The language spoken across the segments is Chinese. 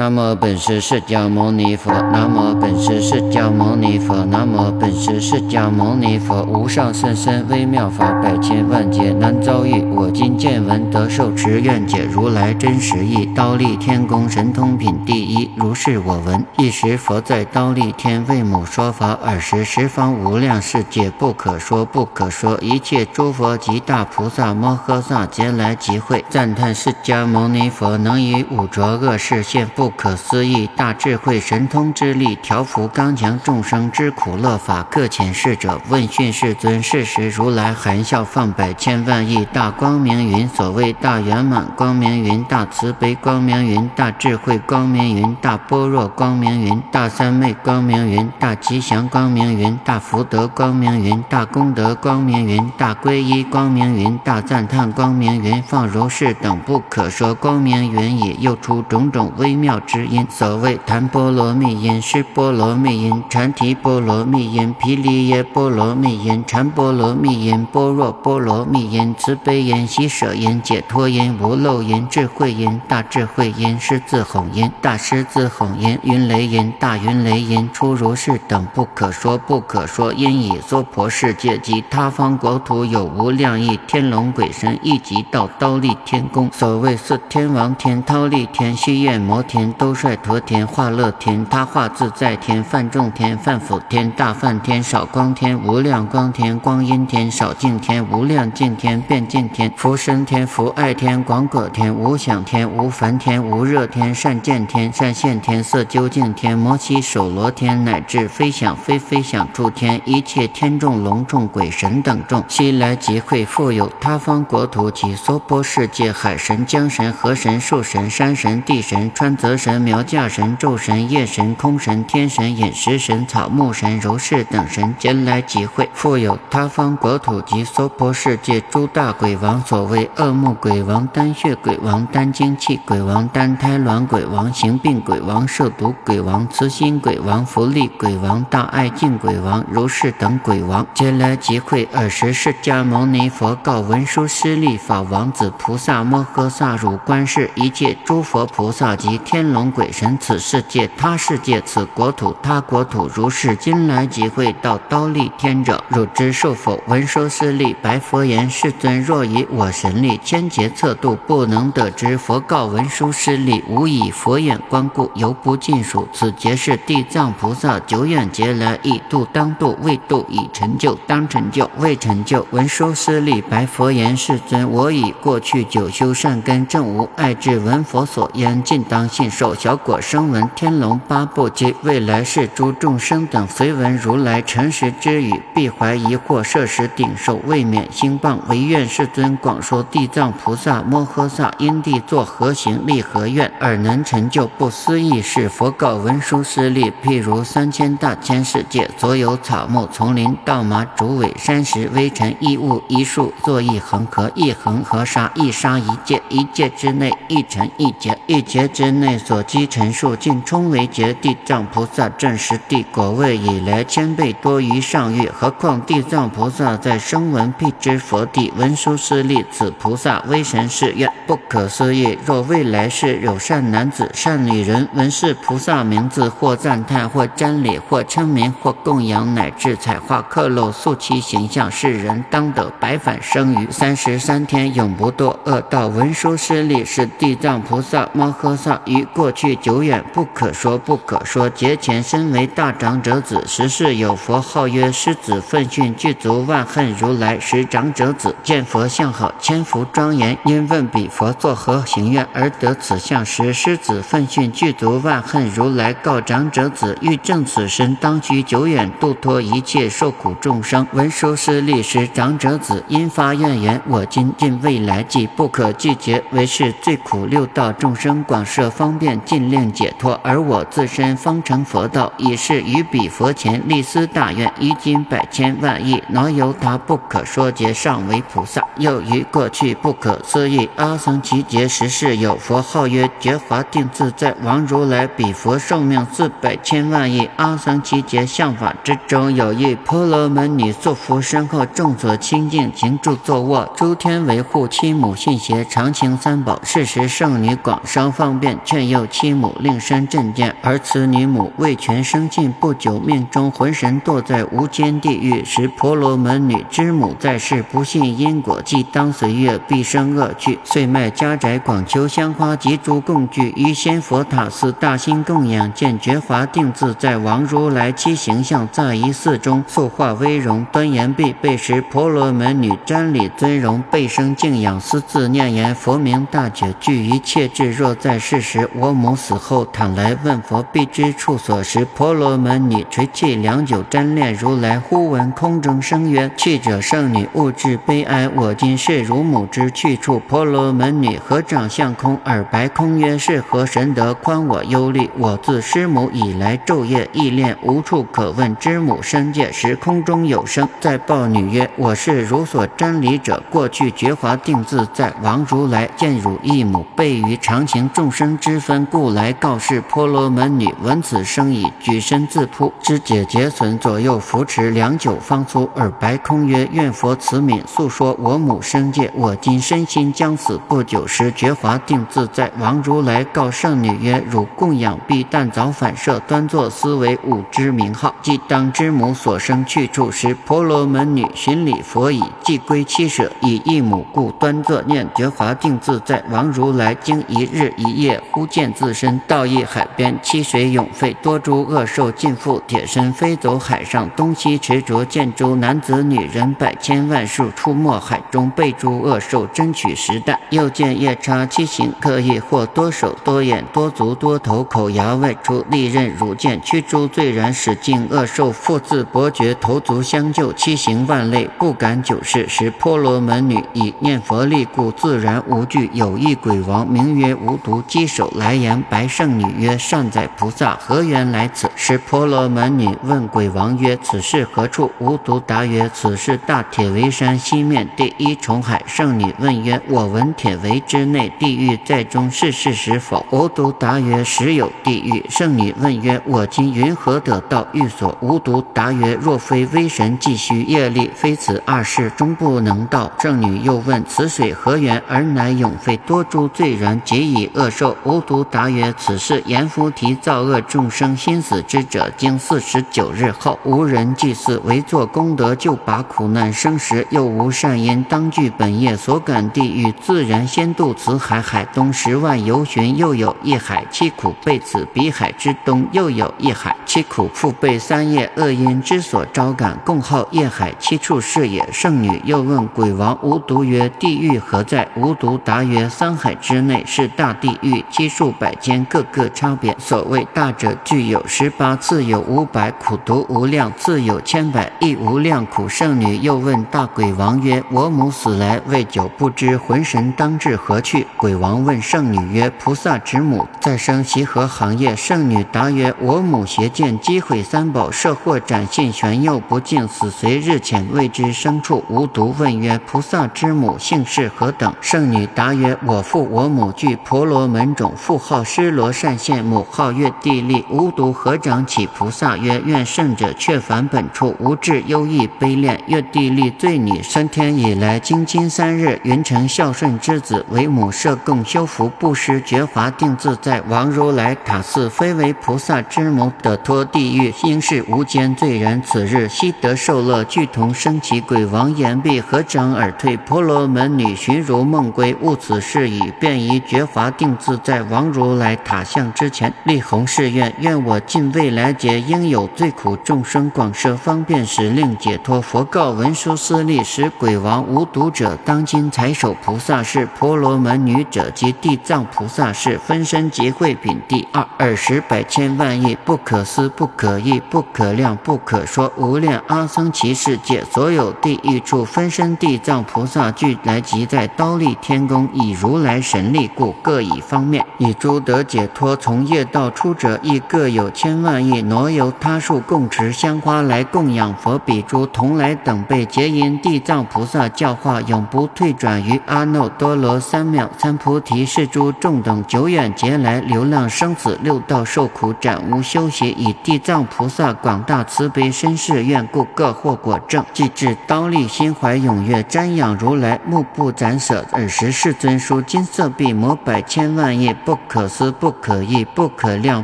南无本师释迦牟尼佛，南无本师释迦牟尼佛，南无本师释迦牟尼佛。无上甚深微妙法，百千万劫难遭遇。我今见闻得受持，愿解如来真实义。刀立天宫神通品第一，如是我闻。一时佛在刀立天为母说法，尔时十方无量世界不可说不可说，一切诸佛及大菩萨摩诃萨皆来集会，赞叹释迦牟尼佛能以五浊恶世现不。不可思议大智慧神通之力，调伏刚强众生之苦乐法。各遣侍者问讯世尊，是时如来含笑放百千万亿大光明云。所谓大圆满光明云、大慈悲光明云、大智慧光明云、大般若光明云、大三昧光明云、大吉祥光明云、大福德光明云、大功德光明云、大皈依光明云、大赞叹光明云，放如是等不可说光明云也。又出种种微妙。之音，所谓檀波罗蜜音、释波罗蜜音、禅提波罗蜜音、毗梨耶波罗蜜音、禅波罗蜜音、般若波罗蜜音、慈悲音、喜舍音、解脱音、无漏音、智慧音、大智慧音、狮子吼音、大狮子吼音、云雷音、大云雷音，出如是等不可说不可说因以娑婆世界及他方国土有无量亿天龙鬼神，一即到刀立天宫。所谓四天王天、忉利天、须焰摩天。兜率陀天、化乐天、他化自在天、梵众天、梵辅天、大梵天、少光天、无量光天、光阴天、少净天、无量净天、变净天、福生天、福爱天、广果天、无想天、无烦天、无热天、善见天、善现天、色究竟天、摩西首罗天，乃至非想非飞想诸天，一切天众、龙众、鬼神等众，悉来集会，复有他方国土及娑婆世界海神、江神、河神、树神、山神、地神、川泽。神苗架神咒神夜神空神天神饮食神草木神柔氏等神皆来集会，复有他方国土及娑婆世界诸大鬼王，所谓恶目鬼王、丹血鬼王、丹精气鬼王、丹胎卵鬼王、行病鬼王、受毒鬼王、慈心鬼王、福利鬼王、大爱敬鬼王、如是等鬼王皆来集会。尔时释迦牟尼佛告文殊师利法王子菩萨摩诃萨汝观世一切诸佛菩萨及天。天龙鬼神，此世界他世界，此国土他国土，如是今来集会到刀立天者，汝知受否？闻说师利白佛言：世尊，若以我神力千劫测度，不能得知。佛告文殊师利：吾以佛眼观故，犹不尽数。此劫是地藏菩萨久远劫来，已度当度，未度已成就，当成就未成就。闻说师利白佛言：世尊，我以过去久修善根，正无爱智，闻佛所言，尽当信。受小果声闻天龙八部及未来世诸众生等，随闻如来诚实之语，必怀疑惑，摄时顶受，未免心谤。唯愿世尊广说地藏菩萨摩诃萨因地作何行，立何愿，而能成就不思议事。佛告文殊师利：譬如三千大千世界，所有草木、丛林、稻麻、竹苇、山石、微尘、一物、一树，作一恒河，一恒河沙，一沙一界，一界之内，一尘一劫，一劫之内。所积陈数尽充为劫，地藏菩萨正实地果位以来千倍多于上月。何况地藏菩萨在声闻辟支佛地文殊师利，此菩萨威神誓愿不可思议。若未来世有善男子、善女人闻是菩萨名字，或赞叹，或瞻礼，或称名，或供养，乃至彩画刻镂塑其形象，世人当得百返生于三十三天，永不堕恶道。文殊师利是地藏菩萨摩诃萨于。过去久远不可说不可说，节前身为大长者子，时世有佛号曰狮子奋训具足万恨如来。时长者子见佛相好，千福庄严，因问彼佛作何行愿而得此相？时狮子奋训具足万恨如来告长者子：欲证此身，当须久远度脱一切受苦众生。文殊师利时长者子因发愿言：我今尽未来际不可拒绝，为是最苦六道众生广设方便。尽量解脱，而我自身方成佛道，已是于彼佛前立思大愿，于今百千万亿，能由他不可说劫上为菩萨？又于过去不可思议阿僧祇劫时世有佛号曰觉华定自在王如来，彼佛寿命四百千万亿阿僧祇劫相法之中，有一婆罗门女作佛身后，众所清净，行住坐卧，诸天维护，亲母信邪，常情三宝。事时圣女广商方便劝。有其母令山震见，而此女母未全生尽，不久命中魂神堕在无间地狱。时婆罗门女之母在世，不信因果，即当随月必生恶趣，遂卖家宅广求香花及诸供具，于仙佛塔寺大兴供养，见觉华定自在王如来其形象在一寺中，塑化威容，端严必备时，婆罗门女瞻礼尊容，背生敬仰，私自念言佛名大觉，具一切智。若在世时，我母死后，躺来问佛，必知处所时，婆罗门女垂泣良久，瞻恋如来，忽闻空中声曰：“去者圣女，勿至悲哀。我今是汝母之去处。”婆罗门女合掌向空，耳白空曰：“是何神德宽我忧虑？我自师母以来，昼夜忆恋，无处可问知母身界。时空中有声，再报女曰：“我是汝所瞻礼者，过去觉华定自在王如来，见汝一母，备于常情众生之分，故来告示。”婆罗门女闻此声已，举身自扑，肢解结损，左右扶持，良久方出，耳白空曰：“愿佛慈悯，诉说我母生界。我今身心将死，不久时觉华定自在王如来告圣女曰：“汝供养必但早反射，端坐思维吾之名号。即当知母所生去处时，婆罗门女寻礼佛已，即归妻舍，以一母故端坐念觉华定自在王如来。经一日一夜，忽见自身到一海边，七水涌沸，多诸恶兽尽覆，铁身飞走海上，东西驰逐，见诸男子女人百千万数出没海中，被诸恶兽争取食啖。又见夜叉七形，各异或多手多眼多足多头，口牙外出，利刃如剑，驱诸罪人，使尽恶兽，复自伯爵头足相救，七形万类不敢久视。时婆罗门女以念佛力故，自然无惧。有一鬼王名曰无毒，鸡首来言，白圣女曰：“善哉菩萨，何缘来此？”时婆罗门女问鬼王曰：“此是何处？”无毒答曰：“此是大铁围山西面第一重海。”圣女问曰：“我闻铁围之内地狱在中，是事实否？”无毒答曰：“实有地狱。”圣女问曰：“我今云何得到狱所？”无毒答曰：“若非威神既须业力，非此二世终不能到。”圣女又问：“此水何源？”而乃永废多诸罪人，及以恶兽。无毒答曰：“此事阎浮提造恶众生心死之者，经四十九日后，无人祭祀，唯作功德，就拔苦难生时，又无善因，当具本业所感地狱，自然先渡此海。海东十万游巡，又有一海七苦，被此彼海之东，又有一海七苦，复被三业恶因之所招感，共号业海七处是也。圣女又问鬼王无毒曰：“地狱何在？”无毒答曰：“三海之内是大地狱，七数百间，各个差别。所谓大者，具有十八次，有五百苦毒无量，次有千百亦无量苦。”圣女又问大鬼王曰：“我母死来未久，不知魂神当至何去？”鬼王问圣女曰：“菩萨之母再生习何行业？”圣女答曰：“我母邪见击毁三宝，设祸斩信玄佑不敬，死随日浅，未知生处。”无毒问曰：“菩萨之母姓氏何等？”圣女答曰：“我父我母具婆罗门种，父号施罗善现，母号月地利。”无毒合掌起菩萨曰：“愿圣者却返本处，无智忧异悲恋。”月地利罪女升天以来，经今三日，云成孝顺之子，为母设供修福，布施觉华定自在王如来塔寺，非为菩萨之母，得脱地狱，应是无间罪人。此日悉得受乐，俱同升起。鬼王言毕，合掌而退。婆罗门女寻如梦归，悟此事已，便以觉华定自在王如来塔像之前，立弘誓愿：愿我尽未来劫应有罪苦众生，广设方便使令解脱。佛告文殊师利，使鬼王无毒者，当今财首菩萨是婆罗门女者，及地藏菩萨是分身集会品第二二十百千万亿，不可思不可议不可量不可说无量阿僧祇世界，所有地狱处分身地藏菩萨俱来集在刀立天宫，以如来神力故，各以方面诸得解脱从业道出者，亦各有千万亿挪由他树供持香花来供养佛，比诸同来等辈皆因地藏菩萨教化，永不退转于阿耨多罗三藐三菩提是诸众等久远劫来流浪生死六道受苦，暂无休息，以地藏菩萨广大慈悲身世愿故，各获果证，即至刀立心怀踊跃瞻仰如来，目不暂舍。尔时世尊书金色臂摩百千万亿不不可思不可议不可量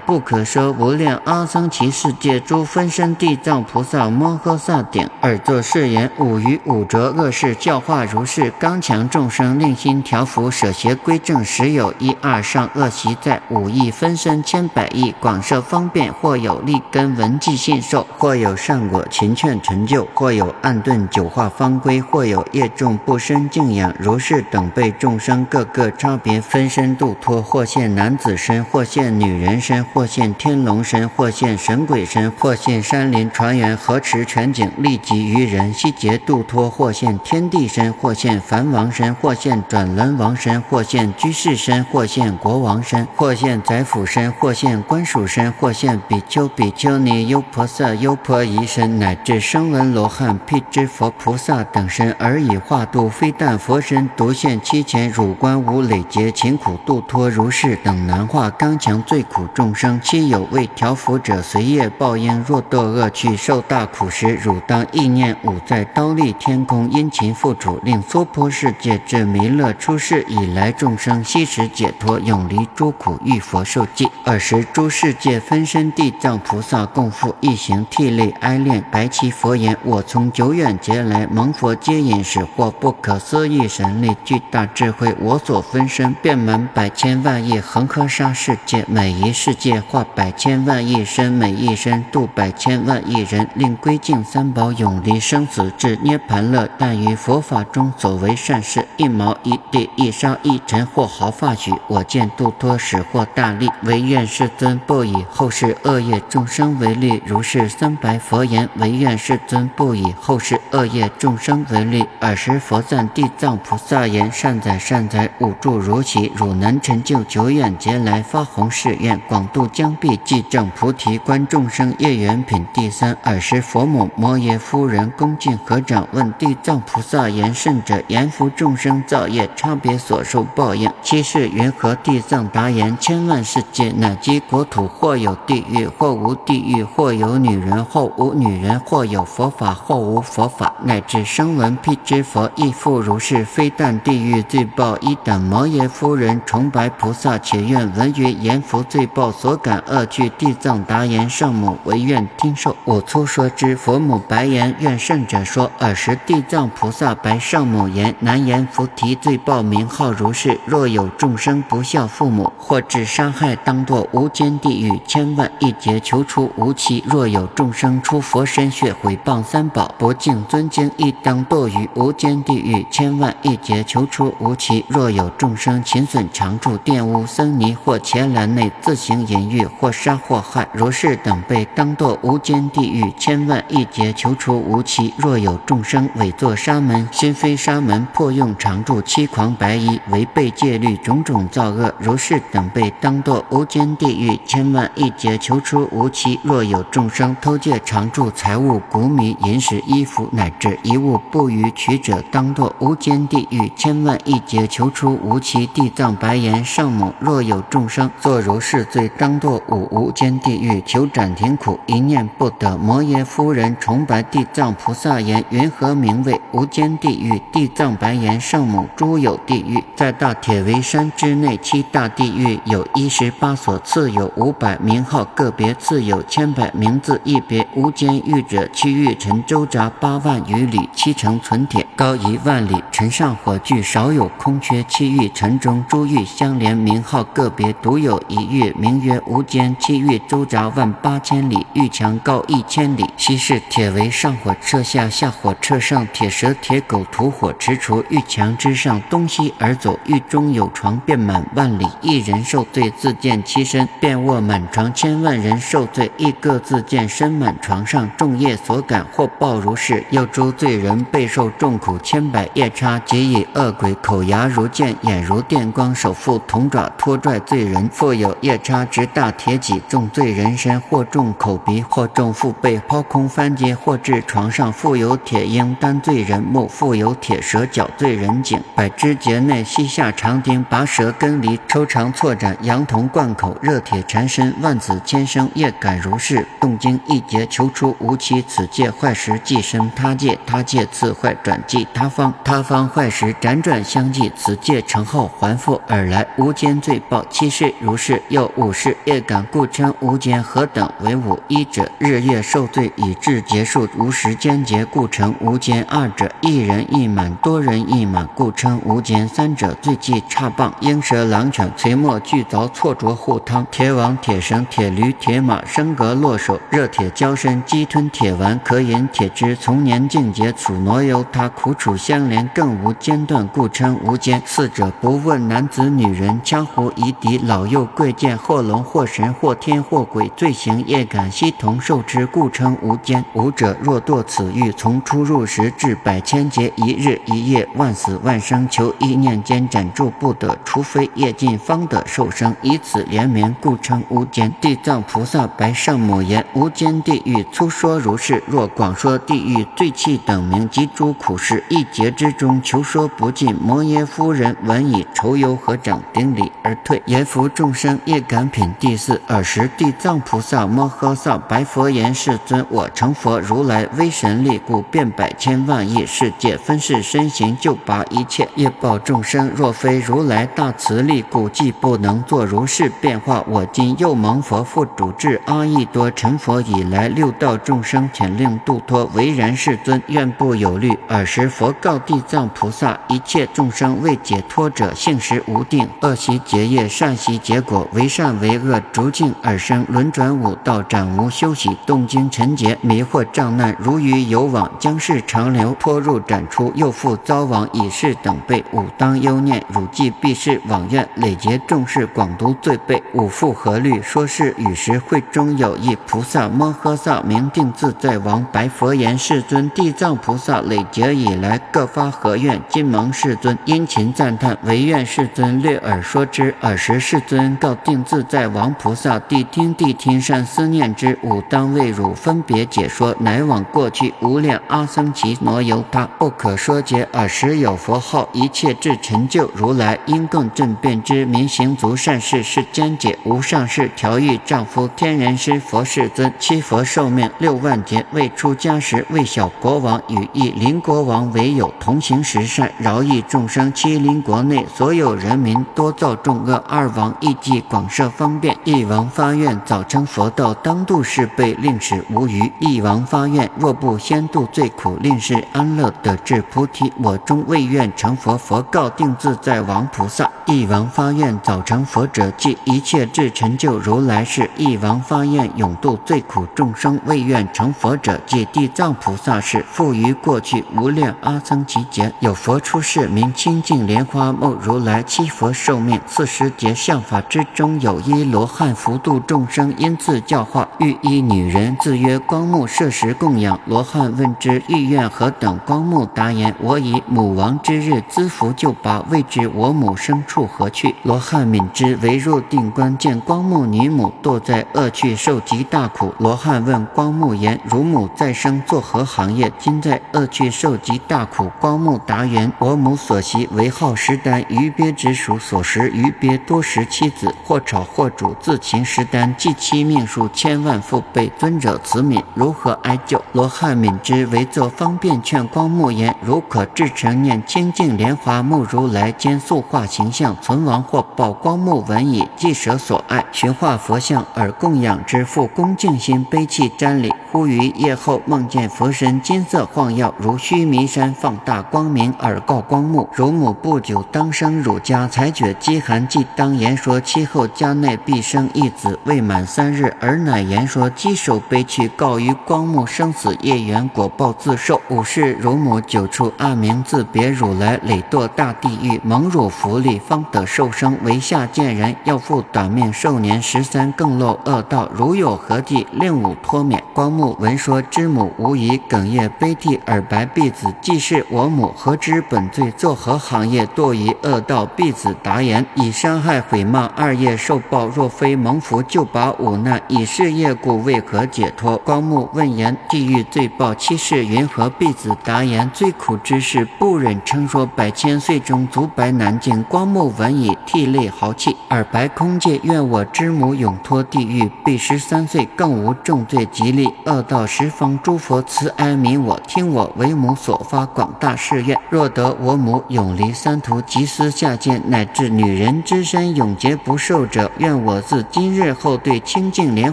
不可说无量阿僧祇世界诸分身地藏菩萨摩诃萨顶二作誓言五于五浊恶世教化如是刚强众生令心调伏舍邪归正时有一二上恶习在五亿分身千百亿广设方便或有利根闻记信受或有善果勤劝成就或有暗顿九化方归或有业众不生敬仰如是等被众生各个差别分身度脱或现男子身或现女人身或现天龙身或现神鬼身或现山林船员河池全景立即于人悉劫度脱或现天地身或现梵王身或现转轮王身或现居士身或现国王身或现宰辅身或现官属身或现比丘比丘尼优婆塞优婆夷身乃至声闻罗汉辟支佛菩萨等身而以化度非但佛身独现七前汝观无累劫勤苦度脱如是等难化刚强最苦众生，其有为调伏者，随业报应。若堕恶趣，受大苦时，汝当意念五在刀立天空，殷勤付主，令娑婆世界至弥勒出世以来，众生悉时解脱，永离诸苦，遇佛受记。尔时诸世界分身地藏菩萨共赴一行涕泪哀恋，白其佛言：我从久远劫来蒙佛接引，使获不可思议神力，巨大智慧，我所分身遍满百千万亿恒河沙世界，每一世界化百千万亿身，每一身度百千万亿人，令归敬三宝，永离生死，至涅盘乐。但于佛法中所为善事，一毛一地一沙一尘或毫发许，我见度脱使获大利，唯愿世尊不以后世恶业众生为虑。如是三白佛言：唯愿世尊不以后世恶业众生为虑。尔时佛赞地藏菩萨言：善哉善哉，吾住如其，汝能成就久远劫来发弘誓愿，广度将毕，即证菩提观众生业缘品第三。尔时佛母摩耶夫人恭敬合掌问地藏菩萨言：圣者，言福众生造业差别所受报应，七世云何？地藏答言：千万世界乃及国土，或有地狱，或无地狱；或有女人，或无女人；或有佛法，或无佛法，乃至声闻辟支佛亦复如是。非但地狱罪报一等，摩耶夫人崇拜菩萨，且愿闻于阎浮罪报所感恶趣。地藏答言：圣母唯愿听受。我粗说之。佛母白言：愿圣者说。尔时地藏菩萨白圣母言：南阎浮提罪报名号如是。若有众生不孝父母，或致杀害，当堕无间地狱千万亿劫，求出无期。若有众生出佛身血，毁谤三宝，不敬尊经，亦当堕于无间地狱千万亿劫，求出无期。若有众生勤损常住，玷污僧尼或伽蓝内，自行淫欲，或杀或害，如是等辈，当堕无间地狱千万亿劫，求出无期。若有众生伪作沙门，心非沙门，破用常住，欺狂白衣，违背戒律，种种造恶，如是等辈，当堕无间地狱千万亿劫，求出无期。若有众生偷借常住财物、谷米、银石、衣服，乃至一物不予取者，当堕无间地狱千万亿劫，求出无期。地藏白言：圣母，若有众生作如是罪，当堕五无间地狱，求斩停苦，一念不得。摩耶夫人崇拜地藏菩萨言：云何名为无间地狱？地藏白言：圣母，诸有地狱，在大铁围山之内，七大地狱有一十八所，次有五百名号，个别次有千百名字，一别无间狱者，其狱城周匝八万余里，七层存铁，高一万里，城上火炬，少有空缺。七狱城中诸狱相连，名名号个别，独有一狱名曰无间。七狱周匝万八千里，狱墙高一千里。西是铁围上火车下，下火车上铁蛇铁狗吐火驰除狱墙之上，东西而走。狱中有床遍满万里，一人受罪自见其身，便卧满床。千万人受罪，亦各自见身满床上。众业所感，或报如是。又诸罪人备受重苦，千百夜叉，即以恶鬼口牙如剑，眼如电光，手负铜爪拖拽罪人。复有夜叉执大铁戟，重罪人身，或重口鼻，或重腹背，抛空翻阶，或至床上。复有铁鹰担罪人目，复有铁蛇绞罪人颈。百肢节内膝下长钉，拔舌根离，抽肠错斩，羊铜贯口，热铁缠身，万子千生，业感如是。动经一劫，求出无期。此界坏时，即生他界，他界次坏，转即他方，他方坏时，辗转相继。此界成后，还复而来。无间间罪报七世如是。又五世业感故称无间，何等为五？一者日夜受罪以致结束，无时间节故称无间；二者一人一满，多人一满，故称无间；三者罪忌差棒、鹰蛇、狼犬、垂墨、巨凿、错着护汤、铁网、铁绳、铁驴、铁马、升格、落手、热铁交身、鸡吞铁丸、可饮铁汁，从年境节楚挪由他苦楚相连，更无间断，故称无间。四者不问男子女人，枪湖夷狄老幼贵。贱或龙或神或天或鬼，罪行业感悉同受之，故称无间。无者若堕此狱，从出入时至百千劫，一日一夜，万死万生，求一念间斩住不得，除非业尽方得受生，以此连绵，故称无间。地藏菩萨白圣母言：无间地狱粗说如是，若广说地狱罪气等名及诸苦事，一劫之中求说不尽。摩耶夫人闻已，愁忧合掌顶礼而退，言福众生。业感品第四。尔时地藏菩萨摩诃萨白佛言：“世尊，我成佛如来威神力故，遍百千万亿世界分世身形，救拔一切业报众生。若非如来大慈力故，既不能作如是变化。我今又蒙佛父主至阿逸多成佛以来，六道众生遣令度脱。唯然，世尊，愿不有虑。”尔时佛告地藏菩萨：“一切众生未解脱者，性时无定，恶习结业，善习结果。”为善为恶，逐境而生，轮转五道，暂无休息，动经沉劫，迷惑障难，如鱼游网，将世长流，拖入斩出，又复遭亡，以是等辈，武当忧念，汝既必是往愿，累劫众事，广读罪辈，吾复何虑？说是与时会中有一菩萨摩诃萨名定自在王，白佛言：世尊，地藏菩萨累劫以来，各发何愿？今蒙世尊殷勤赞叹，唯愿世尊略耳说之。尔时世尊告。定自在王菩萨，谛听谛听，善思念之。吾当为汝分别解说，乃往过去无量阿僧祇挪由他不可说解。尔时有佛号，一切智成就如来，因更正辩之。民行足善事，世间解无上士调御丈夫，天人师佛世尊。七佛寿命六万劫，未出家时，为小国王与一邻国王为友，同行十善，饶益众生。七邻国内所有人民多造众恶，二王亦计。广设方便，一王发愿早成佛道，当度世辈，令使无余。一王发愿，若不先度最苦，令是安乐得至菩提。我终未愿成佛。佛告定自在王菩萨：一王发愿早成佛者，即一切智成就如来是。一王发愿永度最苦众生，未愿成佛者，即地藏菩萨是。复于过去无量阿僧祇劫，有佛出世，名清净莲花目如来。七佛寿命四十劫，相法之中。有一罗汉福度众生，因自教化，欲一女人，自曰光目，设食供养。罗汉问之，欲愿何等？光目答言：我以母亡之日资福救拔，未知我母生处何去？罗汉敏之，为入定观，见光目女母堕在恶趣，受极大苦。罗汉问光目言：汝母再生作何行业？今在恶趣受极大苦。光目答言：我母所习为好食丹，鱼鳖之属，所食鱼鱼鳖多时妻子。或炒或煮，自勤食丹，计其命数千万父辈。尊者慈悯，如何哀救？罗汉悯之，为作方便劝光目言：如可至诚念清净莲华目如来，兼塑化形象，存亡或报。光目闻已，即舍所爱，寻化佛像而供养之。复恭敬心悲泣瞻礼。忽于夜后梦见佛身金色晃耀，如须弥山放大光明，而告光目：汝母不久当生汝家，才觉饥寒，即当言说其后。家内必生一子，未满三日，儿乃言说稽首悲去，告于光目生死业缘果报自受。五世乳母久处暗名自别汝来，累堕大地狱，蒙汝福利，方得受生。为下贱人，要复短命寿年十三，更落恶道。如有何计，令吾脱免。光目闻说之母无疑，哽咽悲涕，耳白婢子：既是我母，何知本罪？作何行业，堕于恶道？婢子答言：以伤害毁骂二业。受报，若非蒙福救拔五难，以事业故，为何解脱？光目问言：地狱罪报七世，云何？弟子答言：最苦之事，不忍称说。百千岁中，足白难尽。光目闻已，涕泪豪泣。尔白空界，愿我之母永脱地狱。彼十三岁，更无重罪吉利。恶道十方诸佛慈哀悯我，听我为母所发广大誓愿。若得我母永离三途，即思下贱，乃至女人。之身永劫不受者，愿我自今日后对清净莲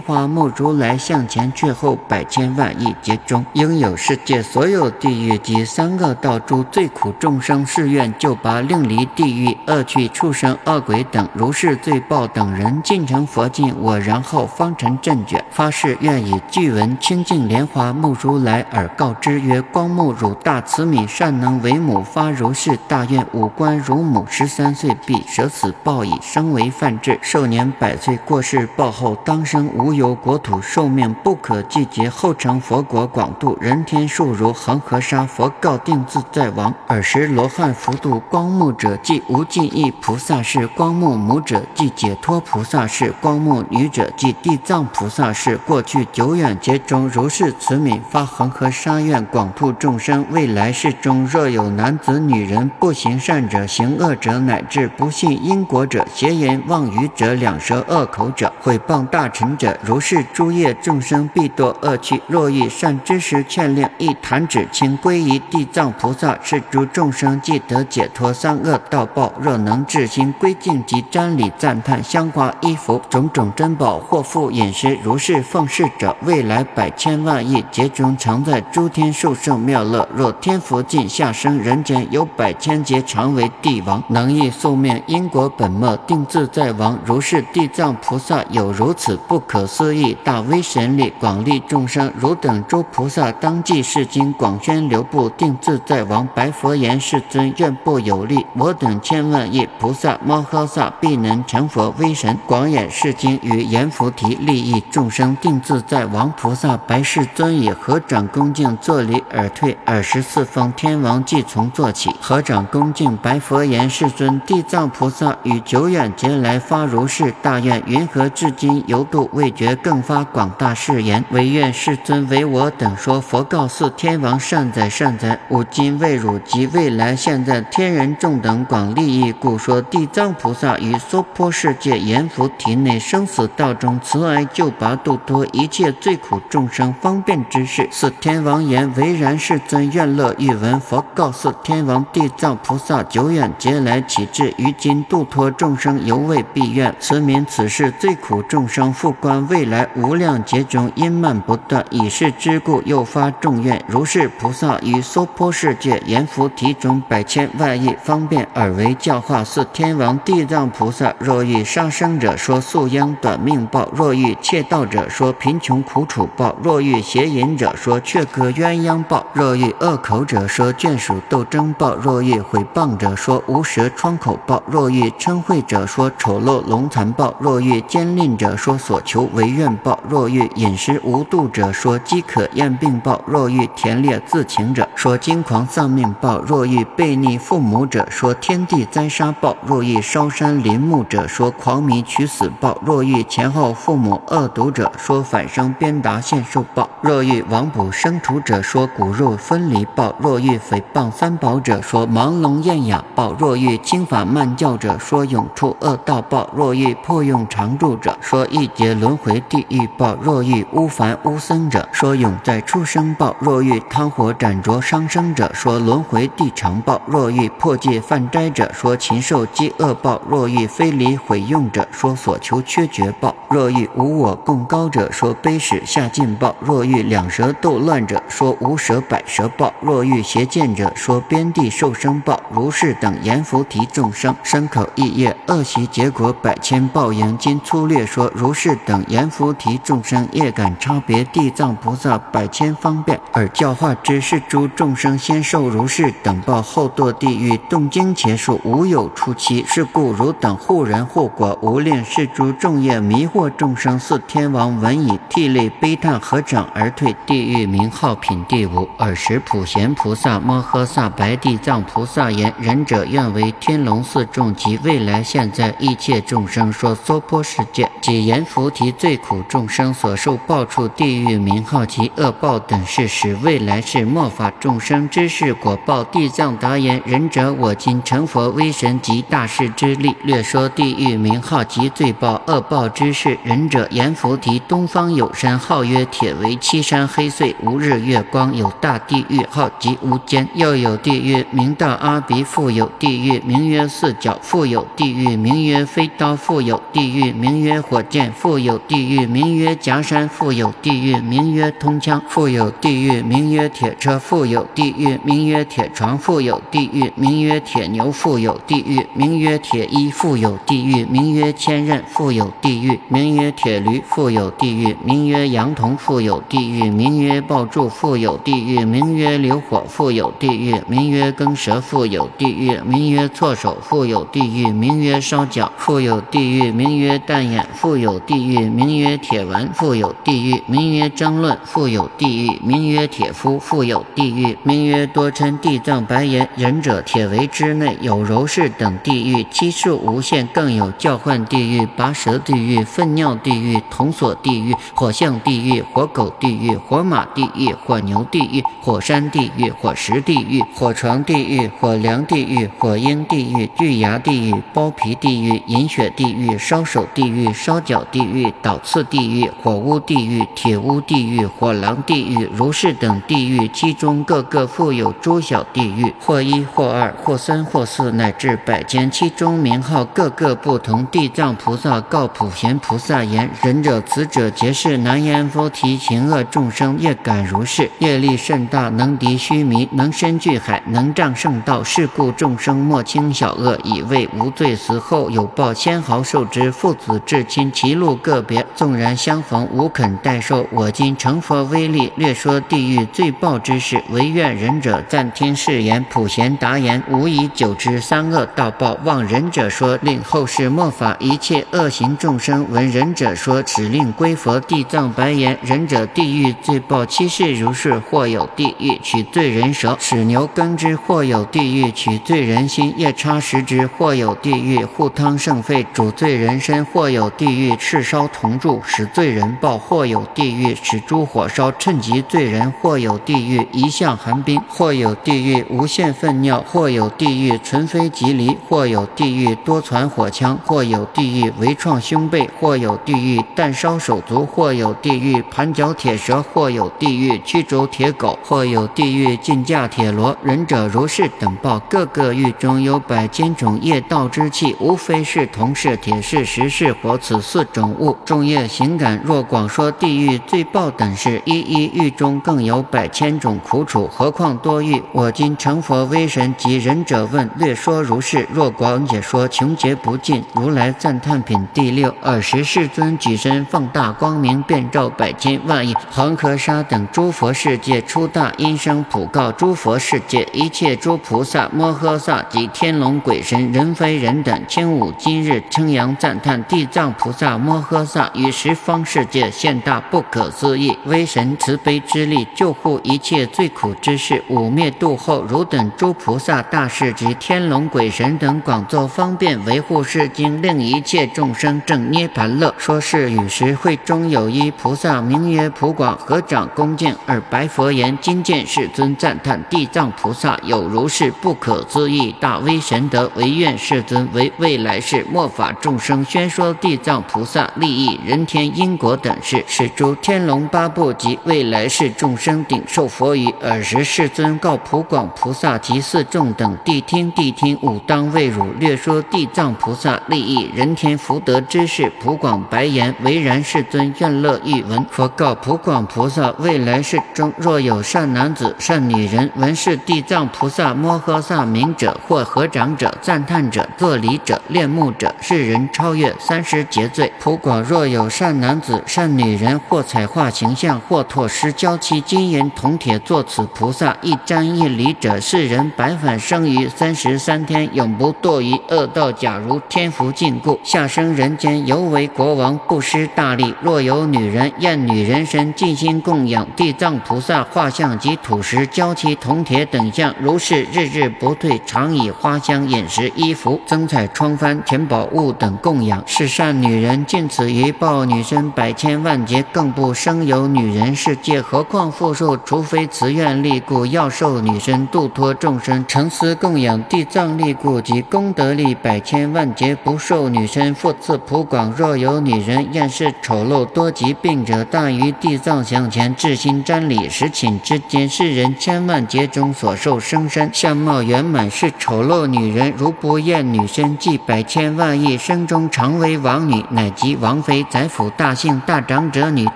花目如来向前却后百千万亿劫中，应有世界所有地狱及三恶道诸最苦众生，誓愿就拔令离地狱、恶趣、畜生、恶鬼等如是罪报等人，尽成佛尽我，然后方成正觉。发誓愿以具闻清净莲花目如来而告之曰：光目汝大慈悯善能为母，发如是大愿，五官如母，十三岁必舍此报以，生为梵志，寿年百岁过世报后，当生无有国土，寿命不可计劫，后成佛国，广度人天数如恒河沙。佛告定自在王：尔时罗汉福度光目者，即无尽意菩萨是；光目母者，即解脱菩萨是；光目女者，即地藏菩萨是。过去久远劫中，如是慈悯发恒河沙愿，广度众生。未来世中，若有男子、女人不行善者，行恶者，乃至不信因果者，邪言妄语者，两舌恶口者，毁谤大臣者，如是诸业众生必堕恶趣。若遇善知识劝令，一弹指，请归依地藏菩萨，是诸众生即得解脱三恶道报。若能至心归敬及瞻礼赞叹香花衣服种种珍宝或复饮食，如是奉事者，未来百千万亿劫中，常在诸天受胜妙乐。若天福尽下生人间，有百千劫常为帝王，能益宿命因果本末定自在王。如是地藏菩萨有如此不可思议大威神力，广利众生。汝等诸菩萨当记是经，广宣流布，定自在王白佛言：世尊，愿不有力，我等千万亿菩萨摩诃萨必能成佛威神，广演是经与阎浮提，利益众生。定自在王菩萨白世尊以合掌恭敬坐礼而退。尔时四方天王即从坐起，合掌恭敬白佛言：世尊，地藏菩萨与久远劫来发如是大愿，云何至今犹度未觉，更发广大誓言，唯愿世尊为我等说。佛告四天王：善哉善哉，吾今为汝及未来现在天人众等广利益，故说地藏菩萨于娑婆世界阎浮提内生死道中慈哀救拔度脱一。切罪苦众生方便之事。四天王言：唯然，世尊愿乐欲闻。佛告四天王：地藏菩萨久远劫来起至于今度托众生，犹未毕愿。慈悯此事最苦众生复观未来无量劫中因慢不断，以是之故又发众愿。如是菩萨于娑婆世界阎浮提中百千万亿方便而为教化四天王。地藏菩萨若欲杀生者，说素殃短命报；若欲窃盗者，说贫穷苦楚报；若欲邪淫者，说却割鸳鸯报；若欲恶口者，说眷属斗争报；若欲毁谤者，说无舌疮口报；若欲嗔恚者，说丑陋龙残报；若欲奸佞者，说所求为愿报；若欲饮食无度者，说饥渴厌病报；若欲田猎自情者，说惊狂丧命报；若欲背逆父母者，说天地灾杀报；若欲烧山林木者，说狂迷取死报；若欲前后父母恶毒者，说反生鞭打现受报；若欲亡卜生徒者，说骨肉分离报；若欲诽谤三宝者，说盲聋厌哑报；若欲轻法慢教者，说永处恶道报；若欲破用常住者，说一劫轮回地狱报；若欲污凡污僧者，说永在畜生报；若欲汤火斩灼伤生者，说轮回地长报；若欲破戒犯斋者，说禽兽饥饿报；若欲非礼毁用者，说所求缺绝报；若欲无我共高者，说卑使下尽报；若欲两舌斗乱者，说无舌百舌报；若欲邪见者，说边地受生报。如是等阎浮提众生，身口意业恶习结果百千报应。今粗略说，如是等阎浮提众生业感差别，地藏菩萨百千方便而教化之，是诸众生先受如是等报，后堕地狱，动经劫数无有出期。是故汝等护人护果，无令是诸众业迷惑众生。四天王闻已，涕泪悲叹，合掌而退。地狱名号品第五。尔时普贤菩萨摩诃萨白地藏菩萨言：仁者愿为天龙四众及未来现在一切众生说娑婆世界及阎浮提最苦众生所受报处地狱名号及恶报等事实。未来世末法众生之事果报。地藏答言：仁者，我今成佛威神及大士之力，略说地狱名号及罪报恶报之事。仁者。阎浮提东方有山，号曰铁围七山黑碎，无日月光，有大地狱，号即无间。又有地狱名大阿鼻，复有地狱名曰四角，复有有地狱名曰飞刀，复有地狱名曰火箭，复有地狱名曰夹山，复有地狱名曰通枪，复有地狱名曰铁车，复有地狱名曰铁床，复有地狱名曰铁牛，复有地狱名曰铁衣，复有地狱名曰千仞，复有地狱名曰铁驴，复有地狱名曰羊童，复有地狱名曰爆柱，复有地狱名曰流火，复有地狱名曰耕蛇，复有地狱名曰错手，复有地狱名曰烧脚，复有地狱名曰弹眼，复有地狱名曰铁丸，复有地狱名曰争论，复有地狱名曰铁夫，复有地狱名曰多嗔地藏白岩忍者铁围之内有柔氏等地狱，七数无限，更有叫唤地狱、拔舌地狱、粪尿地狱、铜锁地狱、火象地狱、火狗地狱、火马地狱、火牛地狱、火山地狱、火石地狱、火床地狱、火梁地狱、火鹰地狱、巨牙地狱、包皮地狱、饮血地狱、烧手地狱、烧脚地狱、倒刺地狱、火屋地狱、铁屋地狱、火狼地狱、如是等地狱，其中各个复有诸小地狱，或一、或二、或三、或四，乃至百千，其中名号各个不同。地藏菩萨告普贤菩萨言：仁者，此者皆是难言佛提行恶众生业感如是，业力甚大，能敌须弥，能深巨海，能障圣道。是故众生莫轻小恶，以为无罪。死后有报，先毫受之。父子至亲，其路个别，纵然相逢，无肯代受。我今成佛威力，略说地狱罪报之事。唯愿仁者暂听誓言。普贤答言：吾以久之三恶道报，望仁者说，令后世末法一切恶行众生闻仁者说，指令归佛。地藏白言：仁者地狱罪报七事如是。或有地狱取罪人舌，使牛耕之；或有地狱取罪人心，夜叉食之；或有有地狱护汤盛沸，煮罪人身；或有地狱赤烧铜柱，使罪人暴；或有地狱使诸火烧，趁及罪人；或有地狱一向寒冰；或有地狱无限粪尿；或有地狱存非即离；或有地狱多传火枪；或有地狱围创胸背；或有地狱弹烧手足；或有地狱盘脚铁蛇；或有地狱驱逐铁狗；或有地狱禁驾铁罗。忍者如是等报，各个狱中有百千种业道之气，无非是铜是铁是石是火此四种物。众业行感，若广说地狱罪报等事，一一狱中更有百千种苦楚，何况多狱？我今成佛威神及仁者问，略说如是。若广解说，穷劫不尽。如来赞叹品第六。尔时世尊举身放大光明，遍照百千万亿恒河沙等诸佛世界，出大音声普告诸佛世界一切诸菩萨摩诃萨及天龙鬼神人非人等，轻舞今日称扬赞叹地藏菩萨摩诃萨于十方世界现大不可思议威神慈悲之力，救护一切最苦之事。五灭度后，汝等诸菩萨大士及天龙鬼神等广作方便维护世经，令一切众生正涅盘乐。说是与时会中有一菩萨名曰普广，合掌恭敬而白佛言：今见世尊赞叹地藏菩萨有如是不可思议大威神德，唯愿世尊为未来世末法众生宣说地藏菩萨利益人天因果等事，使诸天龙八部及未来世众生顶受佛语。尔时世尊告普广菩萨及四众等：谛听，谛听！吾当为汝略说地藏菩萨利益人天福德之事。普广白言：唯然，世尊愿乐欲闻。佛告普广菩萨：未来世中，若有善男子、善女人闻是地藏菩萨摩诃萨名者，或合掌者、赞叹者、作礼者、恋慕者，世人超越三十劫罪。普广若有善男子、善女人，或彩画形象，或拓施娇妻金银铜铁作此菩萨一瞻一礼者，世人白返生于三十三天，永不堕于恶道。假如天福尽故，下生人间，犹为国王，不失大力。若有女人厌女人身，尽心供养地藏菩萨画像及土石、娇妻、铜铁等像，如是日日不退，常以花香、饮食、衣服、增彩窗幡、填宝物等供养。是善女人尽此一报，女身百千万劫，更不生有女人世界。何况复受？除非慈愿力故，要受女身度脱众生，诚思供养地藏力故及功德力，百千万劫不受女身。复次普广，若有女人厌世丑陋多疾病者，大于地藏像前至心瞻礼，时寝之间，世人千万劫中所受生身相貌圆满是丑陋女人，如不厌。女身，即百千万亿生中常为王女，乃及王妃、宰辅、大姓、大长者女，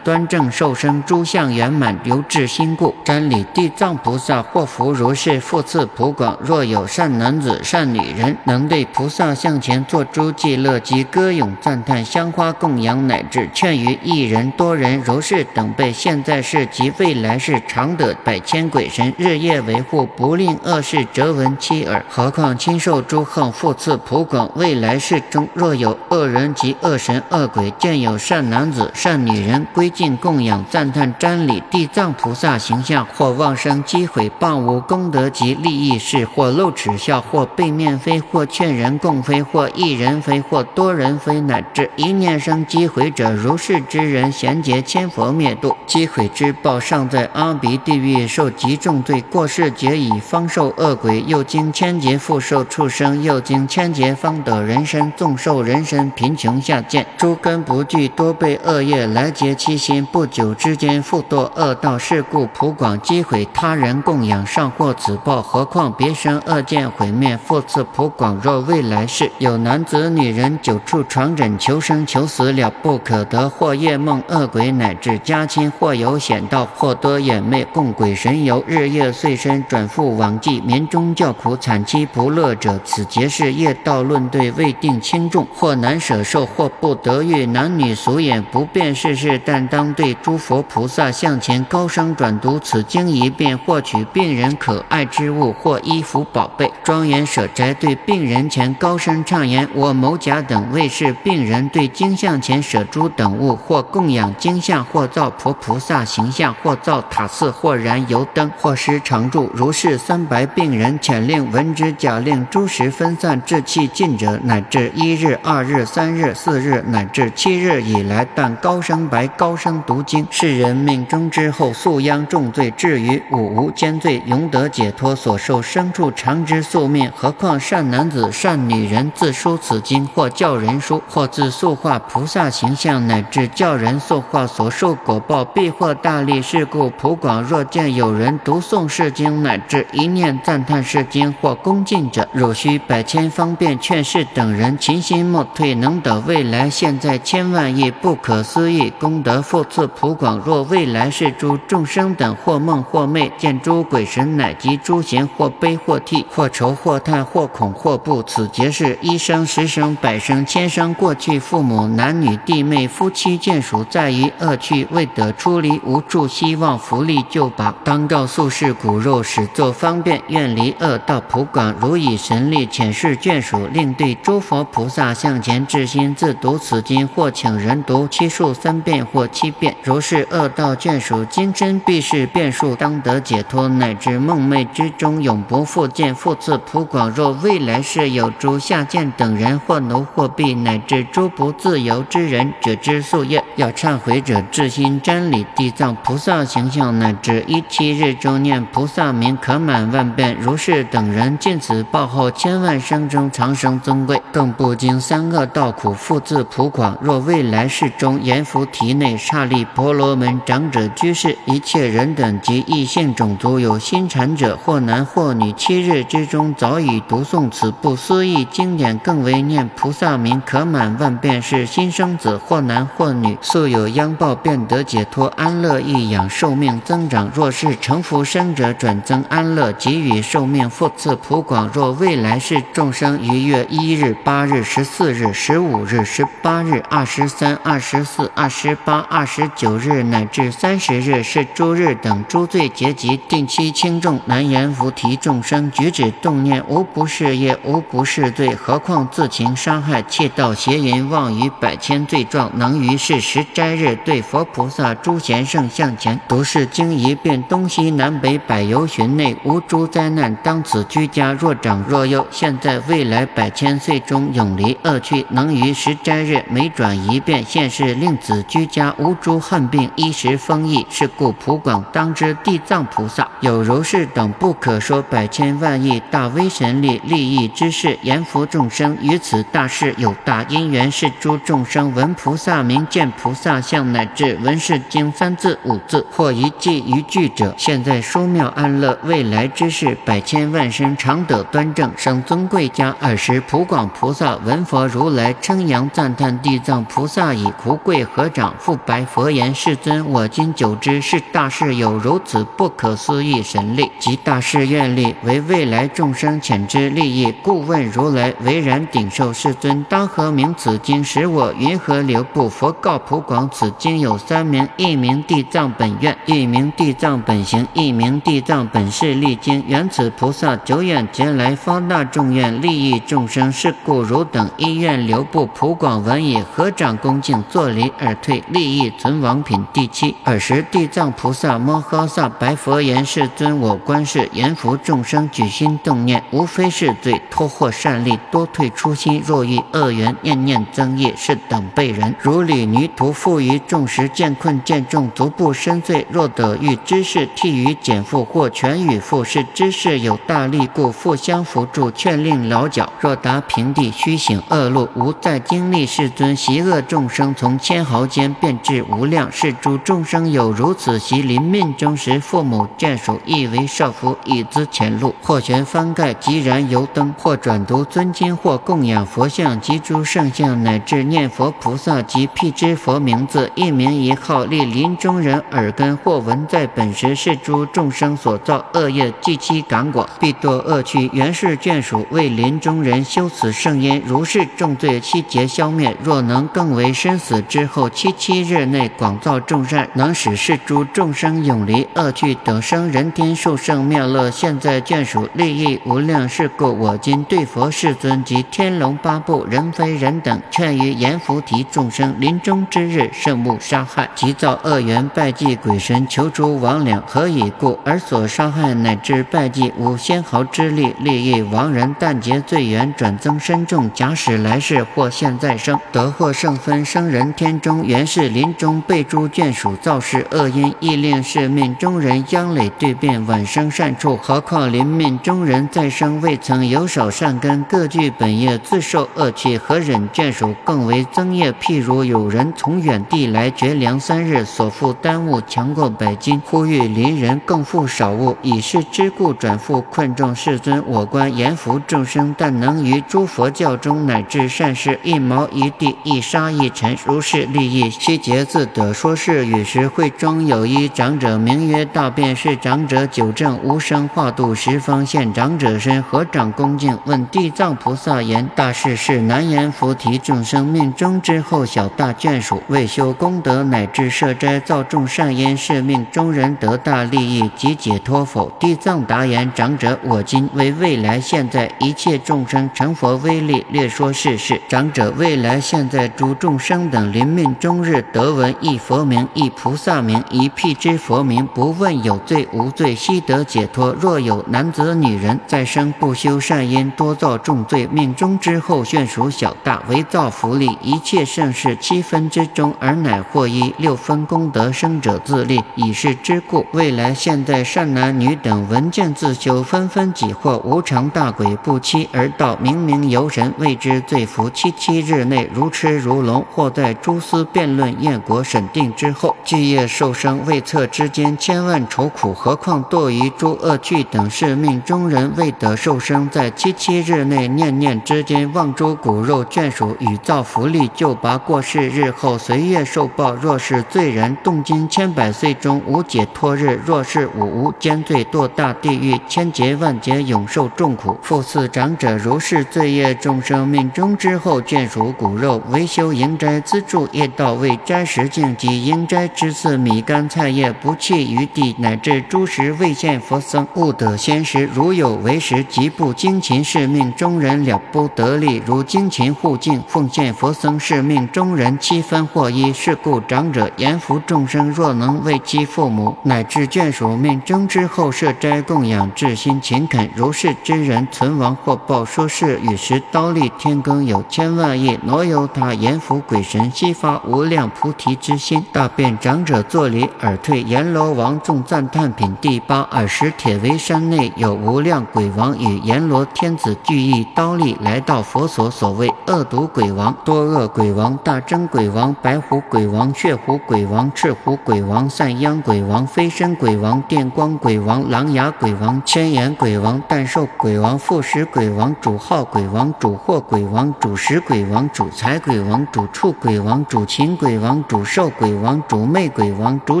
端正受生，诸相圆满，由至心故。瞻礼地藏菩萨，祸福如是，复赐普广。若有善男子、善女人，能对菩萨向前作诸伎乐及歌咏赞叹、香花供养，乃至劝于一人、多人如是等辈，现在世及未来世，常得百千鬼神日夜维护，不令恶事折闻其耳。何况亲受诸横，复赐普广。未来世中，若有恶人及恶神恶鬼，见有善男子、善女人归敬供养赞叹瞻礼地藏菩萨形象，或妄生讥毁谤无功德及利益事，或露齿笑，或背面飞，或劝人共飞，或一人飞，或多人飞，乃至一念生击毁者，如是之人，贤劫千佛灭度。击毁之报，尚在阿鼻地狱受极重罪。过世劫已方受恶鬼，又经千劫复受畜生，又经千劫方得人身。纵受人身，贫穷下贱，诸根不具，多被恶业来劫其心。不久之间，复堕恶道。是故普广击毁他人供养，尚获此报，何况别生恶见毁灭？复次普广，若未来世有男子女人久处床枕，求生求死了不可得，或夜梦恶鬼，乃至家亲。或有险道，或多眼魅，供鬼神游，日夜碎身，转复往迹，眠中叫苦，惨凄不乐者，此皆是业道论对，未定轻重，或难舍受，或不得欲，男女俗眼不辨世事，但当对诸佛菩萨向前高声转读此经一遍，获取病人可爱之物，或衣服宝贝，庄严舍斋对病人前高声唱言：我某甲等为是病人对经像前舍诸等物，或供养经像，或造婆。菩萨形象，或造塔寺，或燃油灯，或施常住。如是三白病人，遣令闻之，假令诸时分散，至气尽者，乃至一日、二日、三日、四日，乃至七日以来，但高声白，高声读经。世人命中之后，素殃重罪，至于五无间罪，永得解脱。所受牲畜常之宿命，何况善男子、善女人自书此经，或教人书，或自塑化菩萨形象，乃至教人塑化所受果报。必获大利，是故普广若见有人读诵是经，乃至一念赞叹是经或恭敬者，汝须百千方便劝示等人勤心莫退，能得未来现在千万亿不可思议功德。复次普广，若未来世诸众生等或梦或寐，见诸鬼神乃及诸贤，或悲或涕，或愁或叹，或恐或怖，此皆是一生十生百生千生过去父母男女弟妹夫妻眷属，在于恶趣未得出。离无助，希望福利救拔，当告宿世骨肉，使作方便，愿离恶道普广，如以神力遣示眷属，令对诸佛菩萨向前至心自读此经，或请人读七数三遍或七遍。如是恶道眷属，今生必是变数，当得解脱，乃至梦寐之中永不复见。复次普广，若未来世有诸下贱等人，或奴或婢，乃至诸不自由之人，者之宿业，要忏悔者至心瞻礼。地藏菩萨形象，乃至一七日中念菩萨名，可满万遍。如是等人见此报后，千万生中长生尊贵，更不经三恶道苦，复自普广。若未来世中，阎浮提内刹利婆罗门长者居士，一切人等及异性种族有心禅者，或男或女，七日之中早已读诵此不思议经典，更为念菩萨名，可满万遍。是新生子，或男或女，素有殃报，便得解脱。安乐益养，寿命增长。若是成佛生者，转增安乐，给予寿命，复赐普广。若未来世众生于月一日、八日、十四日、十五日、十八日、二十三、二十四、二十八、二十九日乃至三十日，是诸日等诸罪结集，定期轻重，难言菩提众生举止动念无不是业，无不是罪。何况自情伤害、窃盗、邪淫、妄语百千罪状，能于是时斋日对佛菩萨诸。贤圣向前读是经一遍，东西南北百由旬内无诸灾难。当此居家若长若幼，现在未来百千岁中永离恶趣，能于十斋日每转一遍，现世令子居家无诸恨病，衣食丰溢。是故普广当知地藏菩萨有如是等不可说百千万亿大威神力利益之事，言福众生于此大事有大因缘，是诸众生闻菩萨名，见菩萨相，乃至闻是经。三字五字或一记一句者，现在殊妙安乐，未来之事百千万生常得端正生尊贵。加。尔时普广菩萨闻佛如来称扬赞叹地藏菩萨以胡跪合掌，复白佛言：“世尊，我今久知是大士有如此不可思议神力，及大士愿力，为未来众生遣之利益，故问如来：为然顶受世尊，当何名此经？使我云何留步？”佛告普广：“此经有三名，一名地藏本愿，一名地藏本行，一名地藏本誓力经。缘此菩萨久远劫来发大众愿，利益众生。是故汝等医愿留步。”普广闻已，合掌恭敬，坐离而退。利益存亡品第七。尔时地藏菩萨摩诃萨白佛言：“世尊，我观世阎浮众生举心动念，无非是罪，脱获善利，多退初心。若遇恶缘，念念增业，是等辈人。如履泥途，负于众时，见困见重，足不深邃。若得遇知识，替于减负，或全与负。是知识有大力，故复相扶助，劝令老脚。若达平地，须行恶路，无再经历。世尊，习恶众生从千毫间变至无量。是诸众生有如此习，临命终时，父母眷属亦为少福，以资前路。或悬幡盖，即燃油灯；或转读尊经，或供养佛像及诸圣像，乃至念佛菩萨及辟支佛名字，一名一号，立临终人耳根。或闻在本时，是诸众生所造恶业，既期感果，必堕恶趣。原是眷属为临终人修此圣因，如是重罪悉皆消灭。若能更为生死之后七七日内广造众善，能使是诸众生永离恶趣，得生人天受胜妙乐。现在眷属利益无量，是故我今对佛世尊及天龙八部、人非人等，劝于阎浮提众生临终之日，慎勿杀害，即造恶缘，拜祭鬼神，求诸亡灵。何以故？而所杀害乃至拜祭无纤毫之力，利益亡人，但劫罪缘，转增深重。假使来世或现在生，得获圣分，生人天中，原是临终被诸眷属造事恶因，亦令是命中人将累对变，晚生善处。何况临命中人再生未曾有少善根，各具本业，自受恶趣，何忍眷属更为增业？譬如有人从远地来，绝粮三日，所负耽误强过百斤，呼吁邻人更负少物，以是之故转复困众。世尊，我观阎浮众生，但能于诸佛教中乃至善事，一毛一地，一沙一尘，如是利益，悉节自得。说是语时，会中有一长者，名曰大辩。是长者久正无生化度十方现长者身，合掌恭敬问地藏菩萨言：大士是难言菩提众生命中之后，小大眷属为修功德，乃至设斋造众善因，是命中人得大利益及解脱否？地藏答言：长者，我今为未来现在一切众生成佛威力，略说世事。长者，未来现在诸众生等临命终日，得闻一佛名，一菩萨名，一辟支佛名，不问有罪无罪，悉得解脱。若有男子女人再生不修善因，多造重罪，命中之后眷属小大，为造福利一切盛世七分之中，而乃获一六分功德，生者自立，以是之故，未来现在善男女等闻见自修，纷纷己获无常大鬼不期而到，明明游神谓之罪福。七七日内如痴如聋，或在诸司辩论验果审定之后，具业受生未测之间，千万愁苦。何况堕于诸恶趣等，是命中人未得受生，在七七日内念念之间，望诸骨肉眷属与造福利，就拔过世。日后随业受报。若是罪人，动经千百岁中无解脱日；若是五无间罪，堕大地狱，千劫万劫永受重苦。复次长者，如是罪业众生命中之后，眷属骨肉，维修营斋资助业道，为斋食净及营斋之次米干菜叶，不弃于地，乃至诸食未现佛僧，勿得先食。如有为食，即不精勤是命中人了不得力。如精勤护净奉献佛僧，是命中人七分获一。是故长者言福众生，若能为其父母乃至眷属命中之后设斋供养，至心勤恳，如是之人存亡或报。说是与时刀立天更有千万亿，挪由他阎浮鬼神悉发无量菩提之心。大便长者坐离而退。阎罗王众赞叹品第八。尔时铁围山内有无量鬼王与阎罗天子俱意刀立来到佛所，所谓恶毒鬼王、多恶鬼王、大真鬼王、白虎鬼王、血虎鬼王、赤虎鬼王、散央鬼王、飞身鬼王、电光鬼王、狼牙鬼王、千眼鬼王、诞寿鬼王、复食鬼鬼王、主号鬼王、主祸鬼王、主食鬼王、主财鬼王、主畜鬼王、主禽鬼王、主兽鬼王、主魅鬼王、主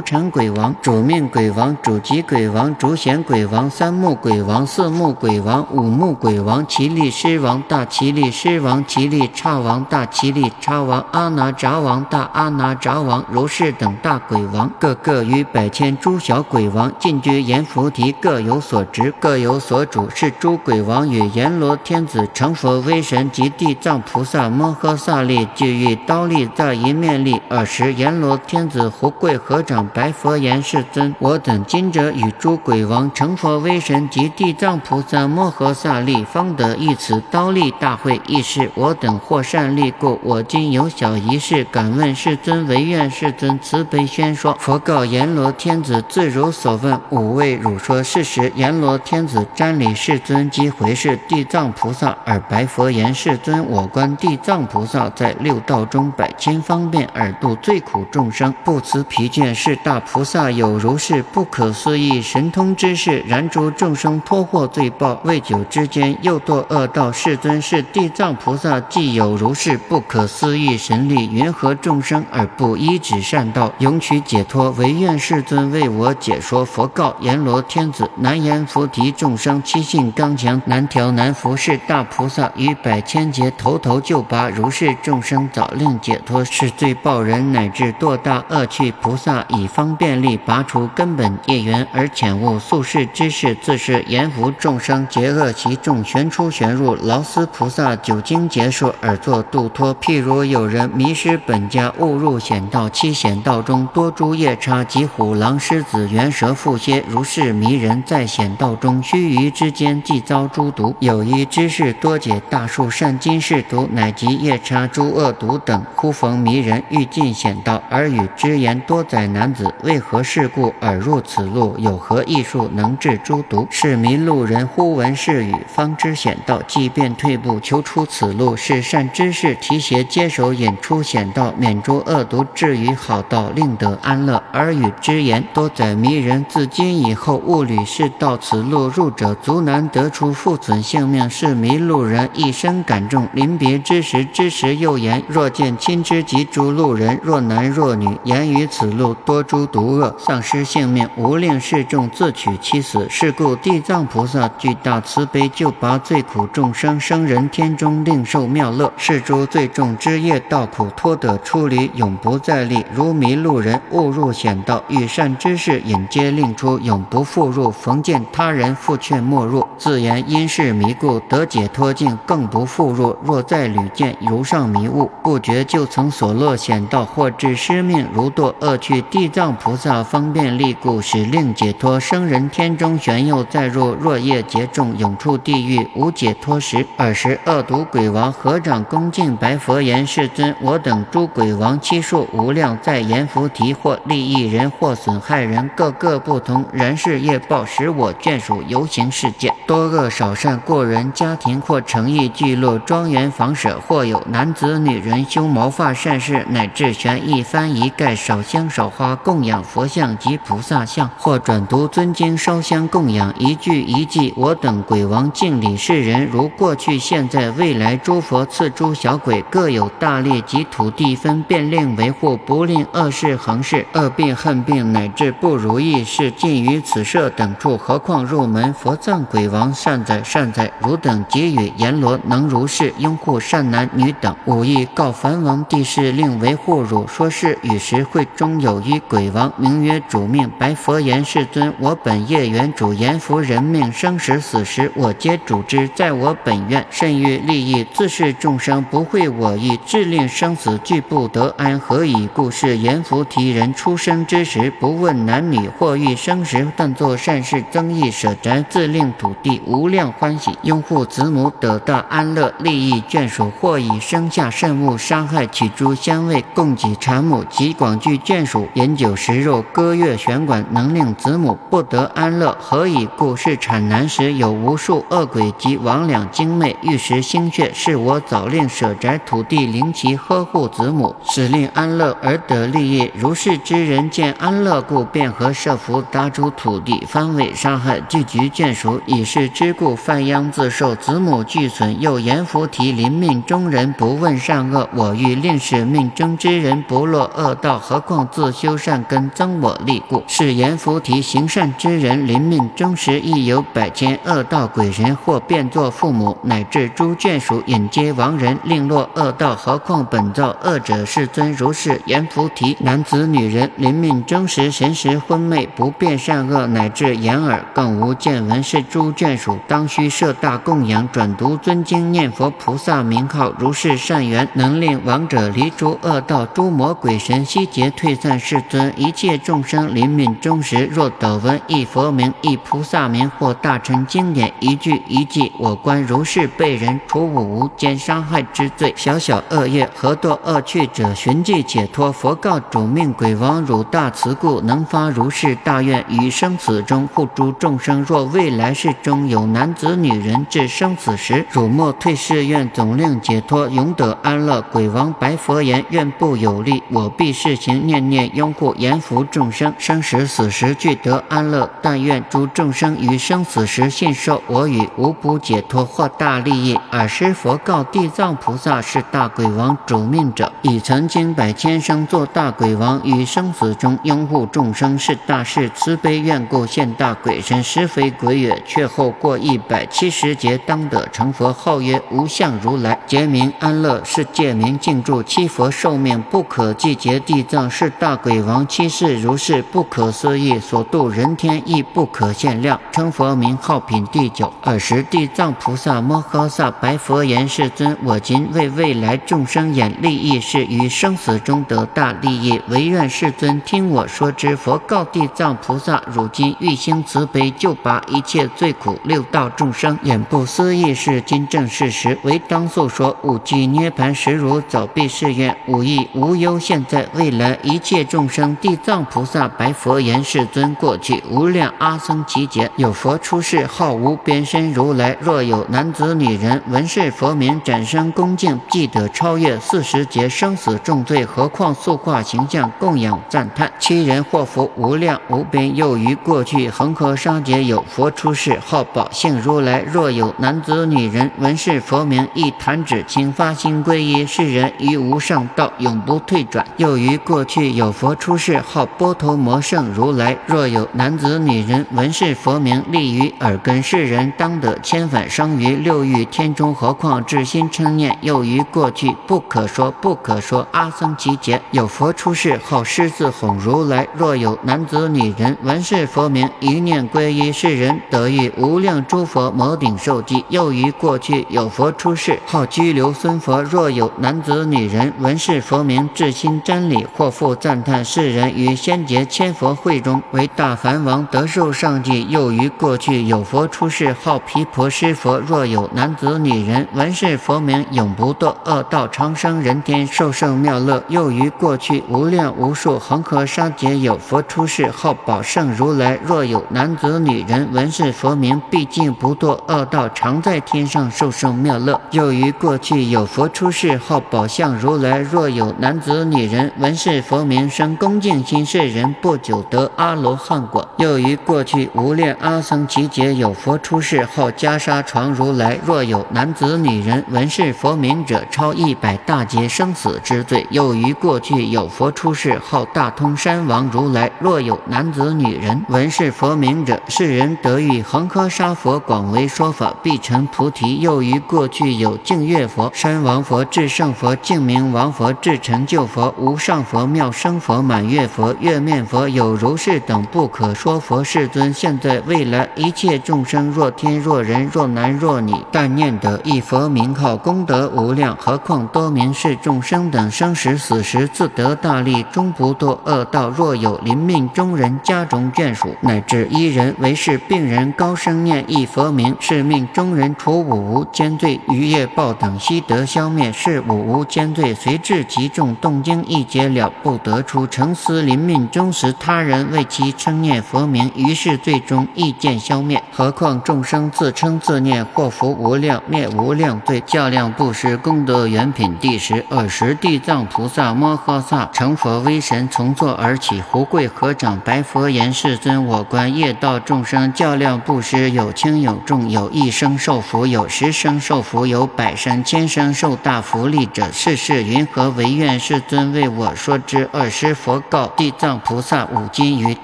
产鬼王、主命鬼王、主吉鬼王、主显鬼王、三木鬼王、四木鬼王、五木鬼王、奇力狮王、大奇力狮王、奇力叉王、大奇力叉王、阿拿札王、大阿拿札王、如是等大鬼王，个个与百千诸小鬼王进居阎浮提，各有所职，各有所主，是诸鬼王与阎阎罗天子成佛威神及地藏菩萨摩诃萨力俱欲刀立在一面立。尔时阎罗天子胡跪合掌白佛言：世尊，我等今者与诸鬼王成佛威神及地藏菩萨摩诃萨力，方得一此刀立大会。亦是我等获善利故，我今有小一事，敢问世尊，唯愿世尊慈悲宣说。佛告阎罗天子：自如所问，吾为汝说事实。阎罗天子瞻礼世尊即回视地地藏菩萨，而白佛言：世尊，我观地藏菩萨在六道中百千方便，而度最苦众生，不辞疲倦。是大菩萨有如是不可思议神通之事，然诸众生脱获罪报，未久之间又堕恶道。世尊是地藏菩萨，既有如是不可思议神力，云何众生而不依止善道，永取解脱？唯愿世尊为我解说。佛告阎罗天子：难言菩提众生七性刚强，难调难服。是大菩萨于百千劫头头就拔如是众生，早令解脱。是罪报人乃至堕大恶趣。菩萨以方便力拔除根本业缘，而遣悟宿世之事，自是阎浮众生结恶其众，旋出旋入。劳斯菩萨久经劫数，而作度脱。譬如有人迷失本家，误入险道，七险道中多诸夜叉及虎狼狮子猿蛇蝮蝎，如是迷人在险道中须臾之间，即遭诸毒。有有一知识多解大术善金士毒，乃及夜叉诸恶毒等，忽逢迷人欲进险道，而与之言多载男子为何事故而入此路？有何异术能治诸毒？是迷路人忽闻是语，方知险道，即便退步求出此路。是善知识提携接手引出险道，免诸恶毒，至于好道，令得安乐。而与之言多载迷人，自今以后勿履是道。此路入者，足难得出，复存性命。是迷路人一生感重，临别之时，之时又言：若见亲知及诸路人，若男若女，言于此路多诸毒恶，丧失性命，无令示众自取其死。是故地藏菩萨具大慈悲，救拔罪苦众生，生人天中，令受妙乐。是诸罪重之业道苦，脱得出离，永不再历。如迷路人误入险道，遇善知识引接令出，永不复入。逢见他人复劝莫入，自言因是迷故得解脱境，更不复入。若再屡见如上迷雾，不觉就曾所落险道，或致失命，如堕恶趣。地藏菩萨方便力故，使令解脱。生人天中旋又再入，若业劫重，永处地狱，无解脱时。尔时恶毒鬼王合掌恭敬白佛言：世尊，我等诸鬼王七数无量，在阎浮提或利益人，或损害人，各个不同。然是业报，使我眷属游行世界，多恶少善过人家庭，或诚意聚落庄园房舍，或有男子女人修毛发善事，乃至悬一幡一盖烧香烧花供养佛像及菩萨像，或转读尊经烧香供养一句一记。我等鬼王敬礼世人，如过去现在未来诸佛赐诸小鬼各有大力及土地分便令维护，不令恶事横事，恶病恨病乃至不如意事尽于此舍等处。何况入门佛藏鬼王善哉善哉！汝等给予阎罗能如是拥护善男女等，吾亦告梵王帝释令维护汝。说是与时会中有一鬼王，名曰主命。白佛言：世尊，我本业缘主阎浮人命生时死时，我皆主之。在我本愿甚欲利益，自是众生不会我意，致令生死俱不得安。何以故？是阎浮提人出生之时，不问男女，或欲生时，但作善事增益舍宅，自令土地无量欢喜，拥护子母得到安乐，利益眷属，或以生下圣物伤害取诸香味供给产母及广聚眷属，饮酒食肉，歌乐弦管，能令子母不得安乐。何以故？是产难时有无数恶鬼及魍魉精魅，欲食心血。是我早令舍宅土地灵其呵护子母，使令安乐而得利益。如是之人见安乐故，便和设伏搭诸土地方位伤害聚集眷属，以是之故犯殃。自受，子母俱损。又言菩提临命中人不问善恶，我欲令使命中之人不落恶道，何况自修善根增我力故。是言菩提行善之人临命终时，亦有百千恶道鬼神，或变作父母，乃至诸眷属，引接亡人，令落恶道。何况本造恶者，世尊如是言菩提。男子女人临命终时，神识昏昧，不辨善恶，乃至眼耳更无见闻，是诸眷属当须设大供养，转读尊经，念佛菩萨名号，如是善缘，能令亡者离诸恶道，诸魔鬼神悉皆退散。世尊，一切众生临命终时，若得闻一佛名、一菩萨名或大乘经典一句一句，我观如是被人除五无间伤害之罪，小小恶业何堕恶趣者，寻迹解脱。佛告主命鬼王：汝大慈故，能发如是大愿，于生死中护诸众生。若未来世中有男子女人人至生死时，汝莫退誓愿，总令解脱，永得安乐。鬼王白佛言：愿不有力，我必誓行念念拥护，严福众生，生时死时俱得安乐。但愿诸众生于生死时信受我语，无不解脱，获大利益。尔时佛告地藏菩萨：是大鬼王主命者，已曾经百千生做大鬼王，于生死中拥护众生，是大事慈悲愿故，现大鬼身，实非鬼也。却后过一百七十 时劫，当得成佛，号曰无相如来，劫名安乐，是界名静住。七佛寿命不可计劫，地藏是大鬼王，七世如是不可思议，所度人天亦不可限量。称佛名号品第九。尔时地藏菩萨摩诃萨白佛言：世尊，我今为未来众生演利益事，于生死中得大利益，唯愿世尊听我说之。佛告地藏菩萨：如今欲兴慈悲，救拔一切罪苦六道众生，眼不思议是，今正事实，唯当诉说。五即涅盘实如早必誓愿，无益无忧，现在未来一切众生。地藏菩萨白佛言：世尊，过去无量阿僧祇劫，有佛出世，号无边身如来。若有男子女人闻是佛名，展身恭敬，即得超越四十劫生死重罪。何况塑化形象供养赞叹，七人祸福无量无边。又于过去恒河沙劫，有佛出世，号宝性如来。若有男子女人闻是佛名，一弹指，请发心皈依，世人于无上道永不退转。又于过去有佛出世，号波头摩圣如来。若有男子女人闻是佛名，立于耳根，世人当得千返生于六欲天中。何况至心称念，又于过去不可说不可说阿僧祇劫，有佛出世，号狮子吼如来。若有男子女人闻是佛名，一念皈依，世人得遇无量诸佛摩顶受记。又于过去有佛出世，号居留孙佛。若有男子女人闻是佛名，至心真理，或复赞叹，世人于仙劫千佛会中为大梵王，得受上记。又于过去有佛出世，号毗婆尸佛。若有男子女人闻是佛名，永不堕恶道，长生人天，受胜妙乐。又于过去无量无数恒河沙劫，有佛出世，号宝胜如来。若有男子女人闻是佛名，毕竟不堕恶道，常在天上受生妙乐。又于过去有佛出世，号宝相如来。若有男子女人闻是佛名，生恭敬心，是人不久得阿罗汉果。又于过去无量阿僧祇劫，有佛出世，号袈裟床如来。若有男子女人闻是佛名者，超一百大劫生死之罪。又于过去有佛出世，号大通山王如来。若有男子女人闻是佛名者，世人得遇恒河沙佛广为说法，必成菩提。又于过去有净月佛、山王佛、至圣佛、净明王佛、至成就佛、无上佛、妙生佛、满月佛、月面佛，有如是等不可说佛。世尊，现在未来一切众生，若天若人，若男若女，但念得一佛名号，功德无量。何况多名是众生等生时死时自得大利，终不堕恶道。若有临命中人家中眷属，乃至一人为是病人，高声念一佛名，是命中人除五无间罪，余业报等悉得消灭。是五无间罪随至极重，动经一劫了，不得出。成思临命终时，他人为其称念佛名，于是最终意见消灭。何况众生自称自念，祸福无量，灭无量罪。较量布施功德原品第十二十地藏菩萨摩诃萨成佛威神，从座而起，胡跪合掌，白佛言：世尊，我观业道众生较量布施有轻有重。有有一生受福，有十生受福，有百生、千生受大福利者，世事云何？为愿世尊为我说之。二师佛告地藏菩萨：五金于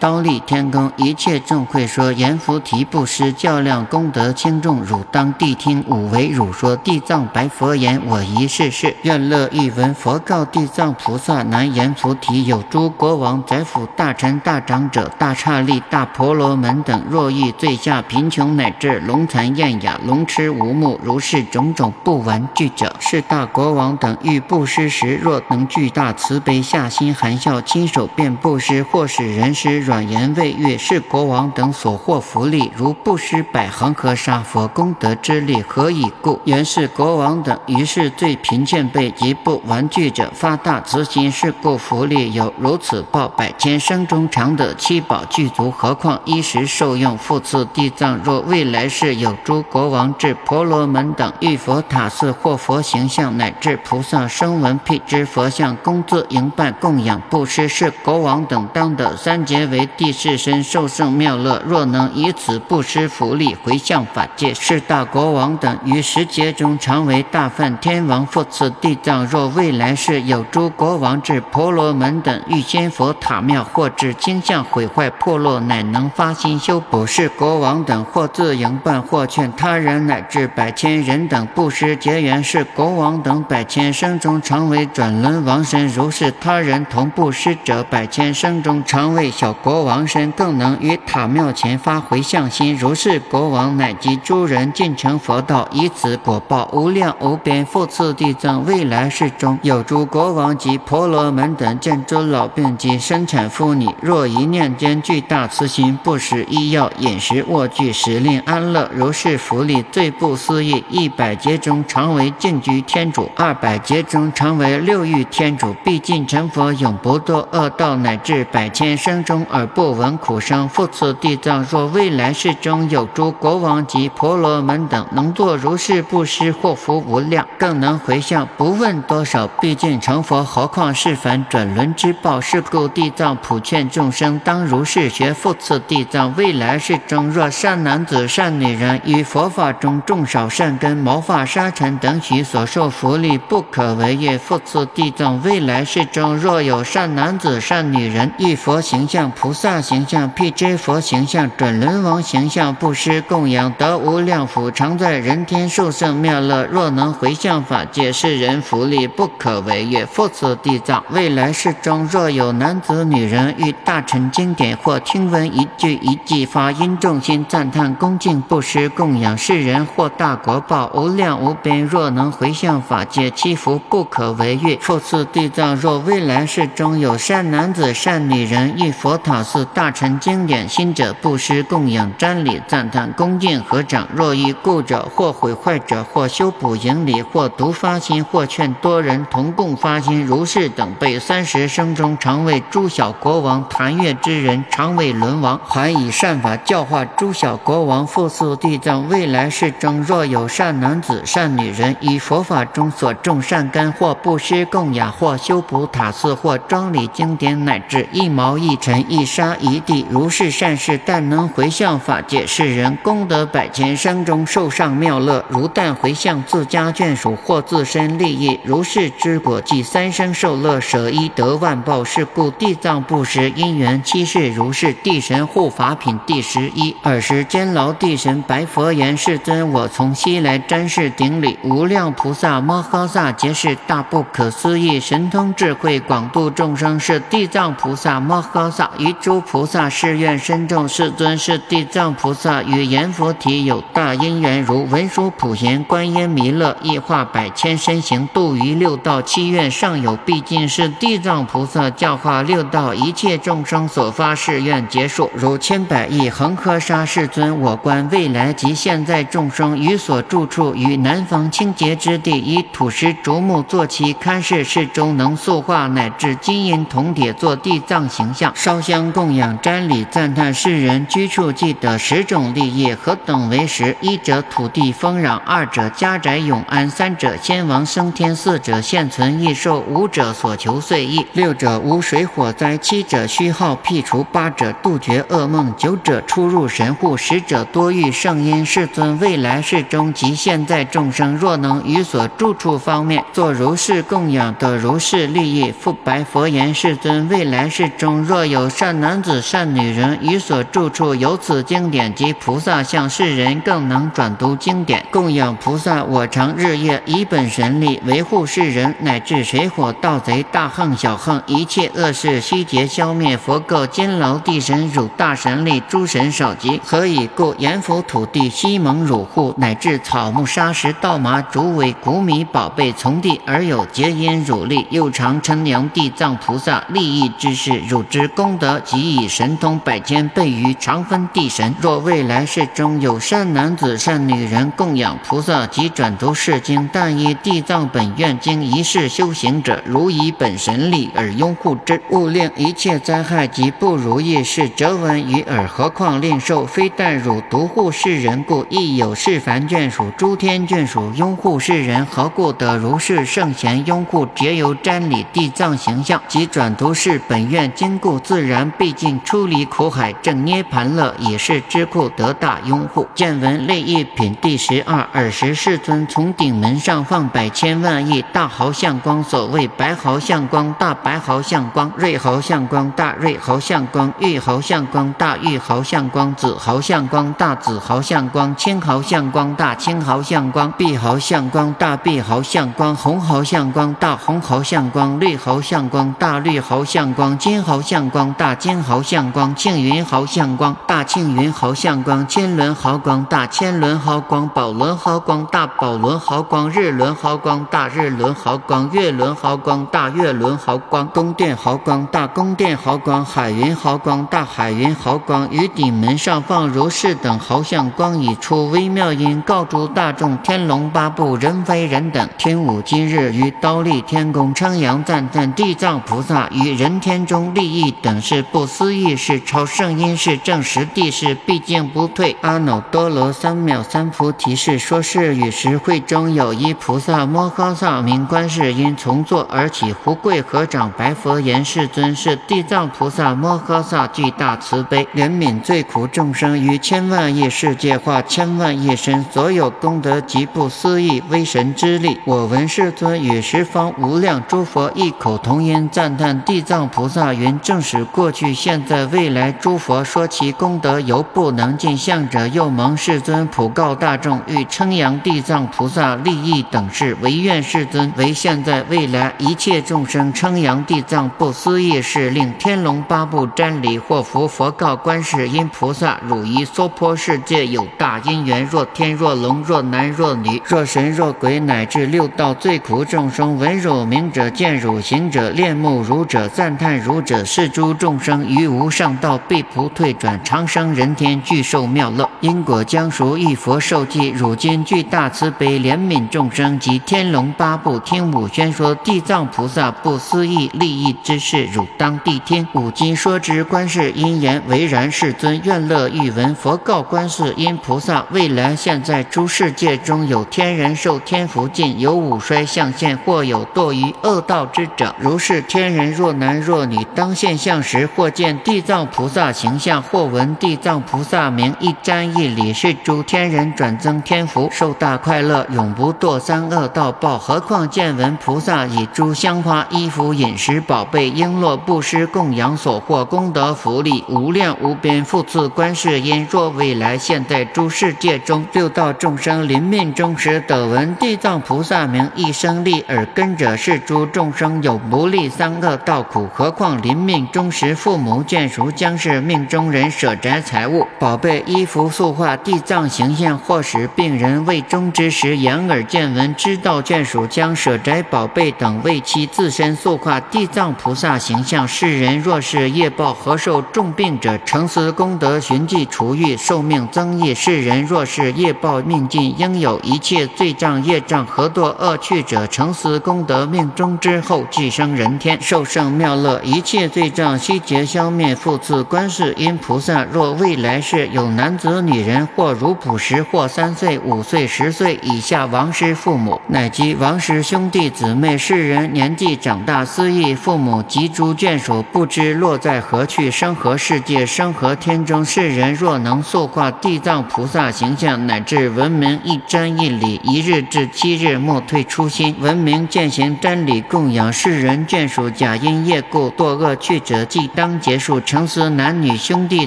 刀立天宫，一切众会说阎浮提布施较量功德轻重，汝当谛听。五为汝说。地藏白佛言：我一世世愿乐一闻。佛告地藏菩萨：南阎浮提有诸国王、宰辅、大臣、大长者、大刹利、大婆罗门等，若欲罪下贫穷乃至聋残艳雅，龙痴无目，如是种种不玩具者，是大国王等欲布施时，若能具大慈悲下心含笑，亲手便布施，或使人施软言未悦，是国王等所获福利，如布施百恒河沙佛功德之力，何以故？原是国王等于是最贫贱辈及不玩具者发大慈心，是故福利有如此报，百千生中常得七宝具足，何况衣食受用？复次地藏若未来世有诸国王至婆罗门等遇佛塔寺或佛形象，乃至菩萨声闻辟支佛像，供自营办供养布施，是国王等当得三劫为地势身受胜妙乐。若能以此布施福利回向法界，是大国王等于十劫中常为大梵天王。复次地藏若未来世有诸国王至婆罗门等遇仙佛塔庙，或至经像毁坏破落，乃能发心修补，是国王等或自营办，或劝他人，乃至百千人等布施结缘，是国王等百千生中常为转轮王身。如是他人同布施者，百千生中常为小国王身，更能于塔庙前发回向心。如是国王乃及诸人尽成佛道，以此果报无量无边。复次地藏未来世中有诸国王及婆罗门等见诸老病及生产妇女，若一念间具大慈心，不食医药饮食卧具，使令安乐。如是福利最不思议。一百劫中常为净居天主，二百劫中常为六欲天主。毕竟成佛永不堕恶道，乃至百千生中而不闻苦声。复次地藏，若未来世中有诸国王及婆罗门等，能作如是布施，祸福无量，更能回向，不问多少，毕竟成佛。何况是凡转轮之报？是故地藏普劝众生当如是学。复次地藏，未来世中若善男子、善女人于佛法中种少善根，毛发沙尘等许所受福利，不可为业。复次地藏，未来世中若有善男子、善女人遇佛形象、菩萨形象、辟支佛形象、转轮王形象，布施供养，得无量福，常在人天受胜妙乐。若能回向法界，世人福利不可为业。复次地藏，未来世中若有男子、女人遇大乘经典或听闻一句一句发音重心赞叹恭敬布施供养世人获大国报无量无边。若能回向法界，其福不可为喻。复次地藏，若未来世中有善男子善女人遇佛塔寺大乘经典心者不施供养瞻礼赞叹恭敬合掌。若遇故者或毁坏者或修补营礼或独发心或劝多人同共发心，如是等辈三十生中常为诸小国王谈悦之人，常为轮王，还以善法教化诸小国王。复次地藏，未来世中若有善男子、善女人，以佛法中所种善根，或布施供养，或修补塔寺，或庄礼经典，乃至一毛一尘、一沙一地，如是善事，但能回向法界，世人功德百千生中受上妙乐。如但回向自家眷属或自身利益，如是之果，即三生受乐，舍一得万报。是故地藏布施因缘七世如是。地神护法品第十一。尔时监牢地神白佛言：世尊，我从西来瞻视顶礼无量菩萨摩诃萨，皆是大不可思议神通智慧，广度众生。是地藏菩萨摩诃萨于诸菩萨誓愿深重。世尊是地藏菩萨与阎浮提有大因缘，如文殊普贤观音弥勒，亦化百千身形度于六道。七愿尚有，毕竟是地藏菩萨教化六道一切众生所发誓愿。结束，如千百亿恒河沙世尊，我观未来及现在众生于所住处，于南方清洁之地，以土石竹木作其龛室，室中能塑化乃至金银铜铁作地藏形象，烧香供养瞻礼赞叹世人居处，即得十种利益。何等为十？一者土地丰壤，二者家宅永安，三者先王升天，四者现存异寿，五者所求遂意，六者无水火灾，七者虚耗辟除，八者。杜绝噩梦，九者出入神户，十者多遇圣。因世尊未来世中及现在众生，若能于所住处方面作如是供养，得如是利益。复白佛言：世尊，未来世中若有善男子、善女人于所住处有此经典及菩萨像，世人更能转读经典，供养菩萨。我常日夜以本神力维护世人，乃至水火盗贼、大横小横一切恶事悉皆消灭。佛告金牢地神：汝大神力，诸神少及。何以故？阎浮土地西蒙汝护，乃至草木沙石稻麻竹苇谷米宝贝从地而有结因汝力，又常称扬地藏菩萨利益之事。汝之功德，即以神通百千倍于常分地神。若未来世中有善男子、善女人供养菩萨及转读是经，但以地藏本愿经一世修行者，如以本神力而拥护之，勿令一切灾害及不如意事折闻于耳。何况令受？非但汝独护世世人故，亦有世凡眷属、诸天眷属拥护世人。何故得如是圣贤拥护？皆由瞻礼地藏形象及转读是本愿经故，自然毕竟出离苦海，正涅盘乐，以是之故得大拥护。见闻类一品第十二。尔时世尊从顶门上放百千万亿大毫相光，所谓白毫相光、大白毫相光、瑞毫相光、大瑞毫相光、玉毫相光、大玉毫相光、紫。毫相光大紫毫相光，青毫相光大青毫相光，碧毫相光大碧毫相光，红毫相光大红毫相光，绿毫相光大绿毫相光，金毫相光大金毫相光，庆云毫相光大庆云毫相光，千轮毫光大千轮毫光，宝轮毫光大宝轮毫光，日轮毫光大日轮毫光，月轮毫光大月轮毫光，宫殿毫光大宫殿毫光，海云毫光大海云毫光，于顶门上。放如是等毫相光已出微妙音，告诸大众：天龙八部人非人等，天武今日于刀立天宫称扬赞叹地藏菩萨于人天中利益等是不思议是超圣因是正实地是毕竟不退。阿耨多罗三藐三菩提是说是与时会中有一菩萨摩诃萨名观世音从坐而起，胡跪合掌白佛言：世尊是地藏菩萨摩诃萨具大慈悲怜悯罪苦众。生于千万亿世界化千万亿身，所有功德极不思议威神之力。我闻世尊与十方无量诸佛异口同音赞叹地藏菩萨云：正使过去、现在、未来诸佛说其功德犹不能尽相者，又蒙世尊普告大众，欲称扬地藏菩萨利益等事，唯愿世尊为现在未来一切众生称扬地藏不思议事，令天龙八部瞻礼或福。佛告观世音菩萨。汝于娑婆世界有大因缘，若天若龙若男若女若神若鬼，乃至六道最苦众生，闻汝名者，见汝行者，恋慕汝者，赞叹汝者，是诸众生于无上道必不退转，长生人天，具受妙乐。因果将熟，一佛受记。汝今具大慈悲，怜悯众生及天龙八部，听吾宣说地藏菩萨不思议利益之事，汝当谛听。吾今说之，观世音言为然。世尊愿乐。欲闻佛告观世音因菩萨：未来现在诸世界中有天人受天福尽，有五衰相现，或有堕于恶道之者。如是天人若男若女，当现相时，或见地藏菩萨形象，或闻地藏菩萨名，一瞻一礼，是诸天人转增天福，受大快乐，永不堕三恶道报。何况见闻菩萨以诸香花、衣服、饮食、宝贝、璎珞布施供养所获功德福利无量无边，复赐观。世音若未来现在诸世界中六道众生临命终时得闻地藏菩萨名一生利耳根者是诸众生有不利三恶道苦，何况临命终时父母眷属将是命中人舍宅财物宝贝衣服塑化地藏形象，或使病人未终之时眼耳见闻知道眷属将舍宅宝贝等为其自身塑化地藏菩萨形象。世人若是业报何受重病者，成思功德寻。即除欲寿命增益，世人若是业报命尽，应有一切罪障业障何堕恶趣者，成思功德命中之后，即生人天，受胜妙乐，一切罪障悉皆消灭。复次，观世音菩萨若未来世有男子女人，或如朴实，或三岁、五岁、十岁以下亡失父母，乃及亡失兄弟姊妹，世人年纪长大，思忆父母及诸眷属，不知落在何去，生何世界，生何天中，世人。若能塑化地藏菩萨形象，乃至文明一瞻一礼，一日至七日莫退初心。文明践行真理，供养世人眷属，假因业故堕恶趣者，即当结束。诚思男女兄弟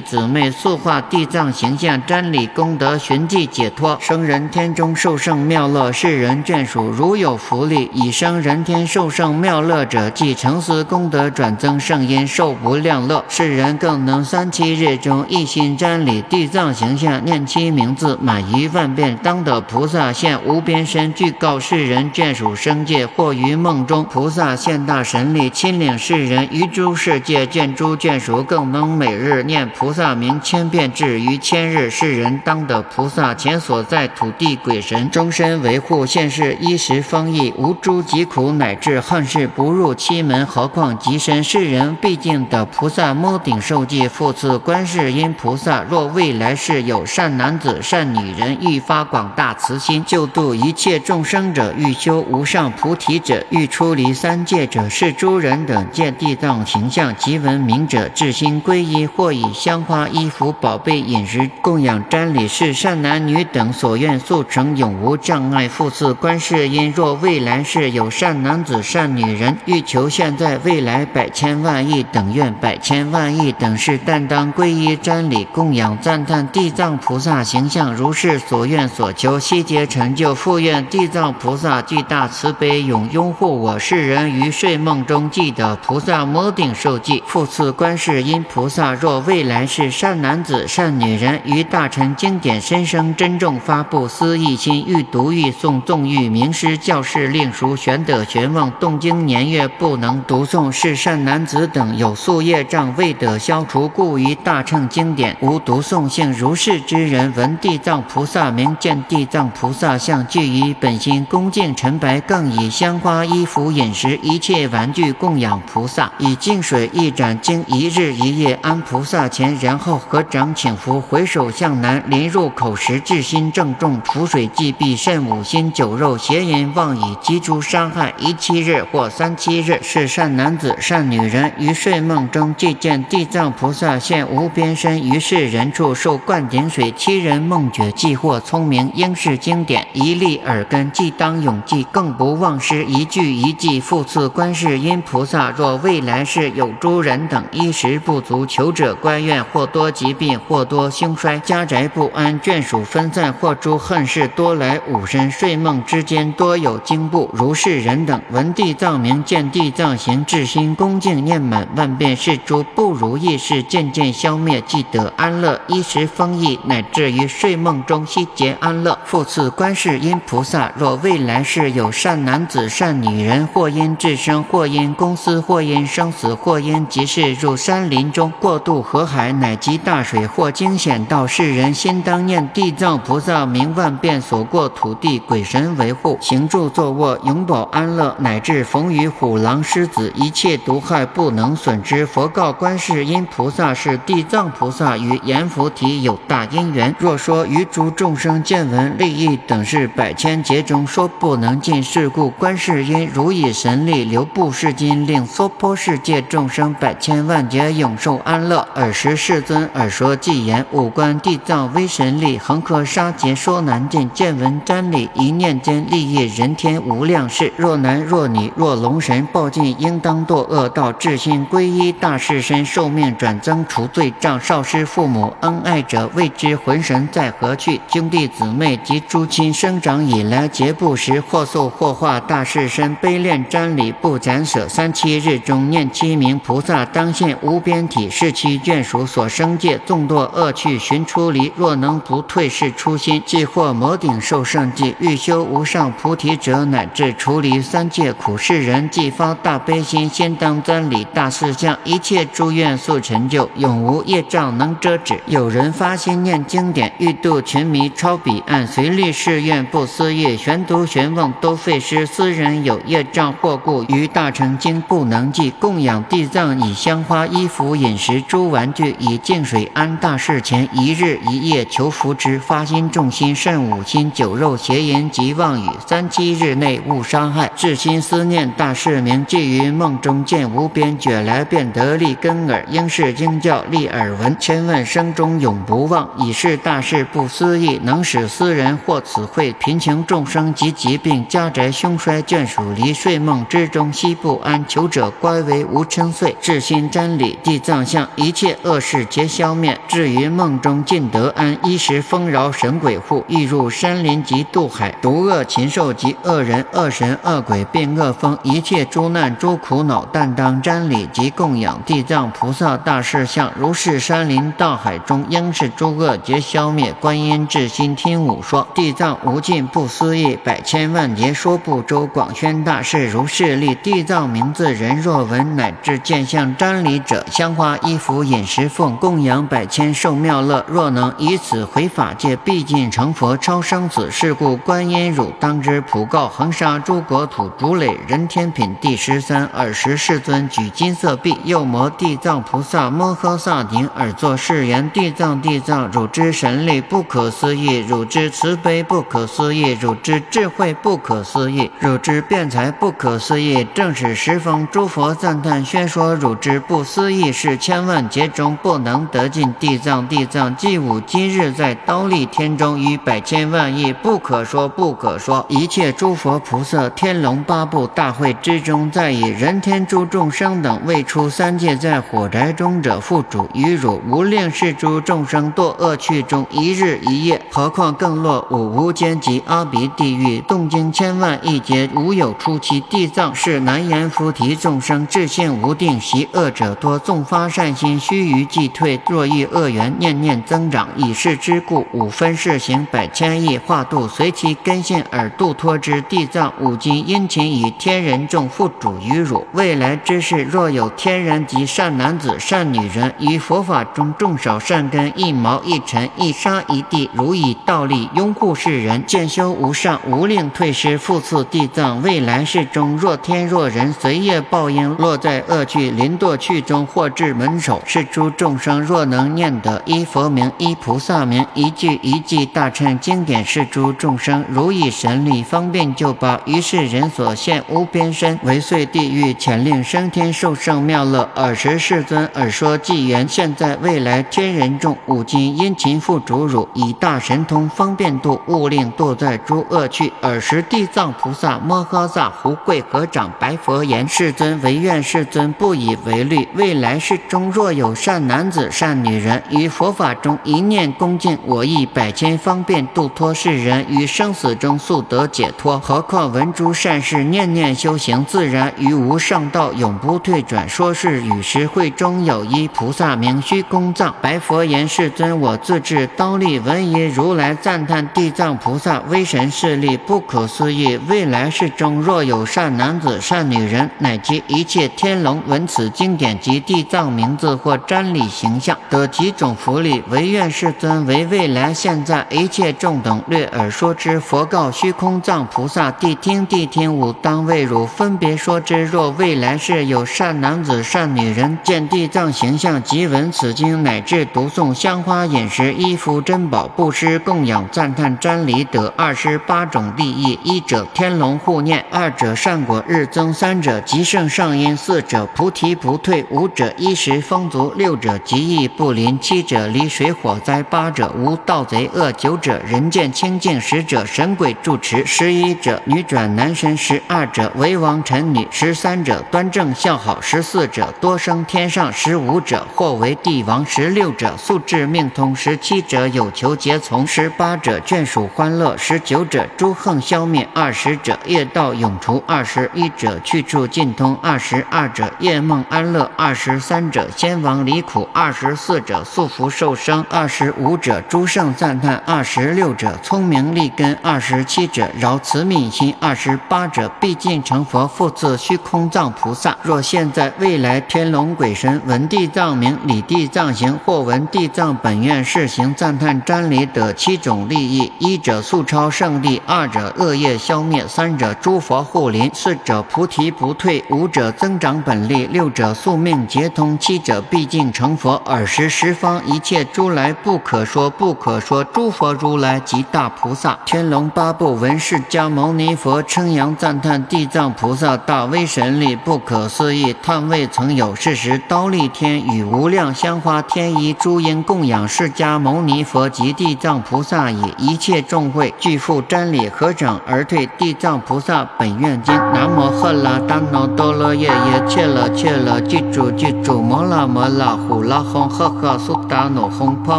姊妹塑化地藏形象，真理功德寻迹解脱，生人天中受胜妙乐，世人眷属如有福利，以生人天受胜妙乐者，即诚思功德转增圣因受不量乐。世人更能三七日中一心瞻礼地藏形象，念其名字满一万遍，当得菩萨现无边身，具告世人眷属生界，或于梦中菩萨现大神力，亲领世人于诸世界见诸眷属，更能每日念菩萨名千遍，至于千日，世人当得菩萨前所在土地鬼神终身维护，现世衣食丰溢，无诸疾苦，乃至恨世不入七门，何况极深？世人毕竟得菩萨摸顶受记，复次观世音菩萨，若未来世有善男子、善女人，欲发广大慈心，救度一切众生者，欲修无上菩提者，欲出离三界者，是诸人等见地藏形象及闻名者，至心皈依，或以香花衣服、宝贝饮食供养瞻礼，是善男女等所愿速成，永无障碍。复次观世音，若未来世有善男子、善女人，欲求现在未来百千万亿等愿，百千万亿等事，但当皈依瞻礼供养赞叹地藏菩萨形象，如是所愿所求悉皆成就。复愿地藏菩萨具大慈悲，永拥护我世人于睡梦中记得菩萨摩顶受记。复次观世音菩萨，若未来世善男子、善女人，于大乘经典深生珍重发布思义心，欲读欲诵纵欲名师教士令熟玄德玄望动经年月不能读诵，是善男子等有宿业障未得消除，故于大乘经典无读诵性。如是之人，闻地藏菩萨名，见地藏菩萨像，具于本心恭敬陈白，更以香花衣服饮食一切玩具供养菩萨，以净水一盏，经一日一夜安菩萨前，然后合掌请福，回首向南，临入口时，至心正重，除水既毕，甚五心酒肉邪淫妄语及诸伤害，一七日或三七日，是善男子、善女人于睡梦中，即见地藏菩萨现无边身于世人处，受灌顶水，七人梦觉，既获聪明，应是经典，一粒耳根，既当永记，更不忘失一句一记。复次观世音菩萨，若未来世有诸人等衣食不足，求者官怨，或多疾病，或多兴衰，家宅不安，眷属分散，或诸恨事多来五身，睡梦之间多有惊怖。如是人等闻地藏名，见地藏形，至心恭敬念满万遍，是诸不如意事渐渐消灭，即得安乐，衣食丰溢，乃乃至于睡梦中悉皆安乐。复次观世音菩萨，若未来世有善男子、善女人，或因智生，或因公司，或因生死，或因即世入山林中，过渡河海，乃及大水，或惊险到世人心当念地藏菩萨名万遍，所过土地鬼神维护，行住坐卧永保安乐，乃至逢于虎狼狮子，一切毒害不能损之。佛告观世音菩萨：是地藏菩萨与阎浮提有大因缘。若说于诸众生见闻利益等事百千劫中说不能尽，是故观世音如以神力留布世经，令娑婆世界众生百千万劫永受安乐。尔时世尊耳说偈言：五观地藏威神力，恒河沙劫说难尽。见闻瞻礼一念间，利益人天无量事。若男若女若龙神，报尽应当堕恶道。至心皈依大士身，寿命转增，除罪障。少师父母恩爱者，未知魂神在何去？兄弟姊妹及诸亲生长以来，劫不时或受或化大士身，悲恋瞻礼不暂舍。三七日中念七名菩萨，当现无边体，是其眷属所生界，众堕恶趣寻出离。若能不退是初心，即获摩顶受胜记。欲修无上菩提者，乃至除离三界苦。世人既发大悲心，先当瞻礼大事相，一切诸愿速成就，永无业障能遮止。有人发心念经典，欲度群迷超彼岸，随力誓愿不思议，玄读玄望都费时。斯人有业障祸故，于大乘经不能记。供养地藏以香花衣服饮食诸玩具，以净水安大事前一日一夜求福之。发心重心慎五心酒肉邪淫及妄语，三七日内勿伤害。至心思念大事名，即于梦中见无边觉来便得立根耳，应是经教立耳闻，千万生中永不忘。是大事不思议，能使斯人获此惠。贫穷众生及疾病，家宅凶衰，眷属离，睡梦之中悉不安。求者乖为无称岁，至心瞻礼地藏像，一切恶事皆消灭。至于梦中尽得安，衣食丰饶，神鬼护，欲入山林及渡海，毒恶禽兽及恶人、恶神、恶鬼，并恶风，一切诸难诸苦恼，但当瞻礼及供养地藏菩萨大士像。如是山林道海中，应是诸恶皆消灭。观音至心听吾说，地藏无尽不思议，百千万劫说不周。广宣大士如是立，地藏名字人若闻，乃至见相瞻礼者，香花衣服饮食奉供养百千寿妙乐。若能以此回法界，必尽成佛超生死。是故观音汝当知，普告恒沙诸国土主累人天品第十三。尔时世尊举金色臂，右摩地藏菩萨摩诃萨顶，尔作誓言：地藏地藏，汝之神力不可思议，汝之慈悲不可思议，汝之智慧不可思议，汝之辩才不可思议。正是十方诸佛赞叹宣说，汝之不思议是千万劫中不能得尽。地藏地藏，即吾今日在刀立天中，于百千万亿不可说不可说一切诸佛菩萨天龙八部大会之中，在以人天诸众生等未出三界，在火宅中者，复主于汝无令是诸众生堕恶去中一日一夜，何况更落五无间及阿鼻地狱，动经千万亿劫，无有出期。地藏是难言菩提众生智性无定，习恶者多，纵发善心，须臾即退。若遇恶缘，念念增长，以是之故，五分世行百千亿化度，随其根性而度脱之。地藏五经殷勤以天人众复主于汝，未来之事，若有天人及善男子、善女人，于佛法中种少善根，一毛一尘，一沙一地，如以道力拥护世人，见修无上，无令退失。复赐，地藏未来世中，若天若人，随业报应，落在恶趣、临堕趣中，或至门首，是诸众生若能念得一佛名、一菩萨名，一句一句大乘经典，是诸众生如以神力方便救拔，于是人所现无边身，为遂地狱，遣令升天受胜妙乐。尔时世尊耳说纪元，现在未来天人众，五经因勤复主汝，以大神通方便度，勿令堕在诸恶趣。尔时地藏菩萨摩诃萨胡跪合掌白佛言：世尊唯愿世尊不以为虑，未来世中若有善男子、善女人，于佛法中一念恭敬，我亦百千方便度脱世人于生死中速得解脱。何况闻诸善事，念念修行，自然于无上道永不退转。说是与时会中有一菩萨名虚空藏，白佛言：世尊，我自至刀立闻一如来赞叹地藏菩萨威神势力不可思议。未来世中若有善男子、善女人，乃及一切天龙闻此经典及地藏名字或瞻礼形象，得几种福利。唯愿世尊为未来现在一切众等略耳说之。佛告虚空藏菩萨：谛听，谛听，吾当为汝分别说之。若未来世有善男子、善女人，见地藏形象及闻此经，乃至读诵香花引饮食、衣服珍宝、布施供养、赞叹瞻礼，得二十八种利益：一者天龙护念，二者善果日增，三者极盛上因，四者菩提不退，五者衣食丰足，六者极易不临，七者离水火灾，八者无盗贼恶，九者人见清净，十者神鬼住持，十一者女转男身，十二者为王臣女，十三者端正孝好，十四者多生天上，十五者或为帝王，十六者素质命通，十七者有求皆从，十八者眷属欢乐，十九者诸横消灭，二十者业道永除，二十一者去处尽通，二十二者夜梦安乐，二十三者先王离苦，二十四者速福受生，二十五者诸圣赞叹，二十六者聪明立根，二十七者饶慈悯心，二十八者必尽成佛。复次虚空藏菩萨，若现在未来天龙鬼神闻地藏名，礼地藏行，或闻地藏本愿 世行赞叹瞻礼，得七种利益：一者速超圣地，二者恶业消灭，三者诸佛护临，四者菩提不退，五者增长本力，六者宿命皆通，七者毕竟成佛。尔时十方一切诸来不可说不可说诸佛如来及大菩萨天龙八部闻释迦牟尼佛称扬赞叹地藏菩萨大威神力不可思议，叹未曾有。是时刀立天与无量香花天衣诸因供养世迦牟尼佛及地藏菩萨也。一切众会具复真理合掌而退。地藏菩萨本愿经。南无赫拉达那多罗耶耶切了切了，记住记住，摩拉摩拉呼拉哄呵呵苏达努哄婆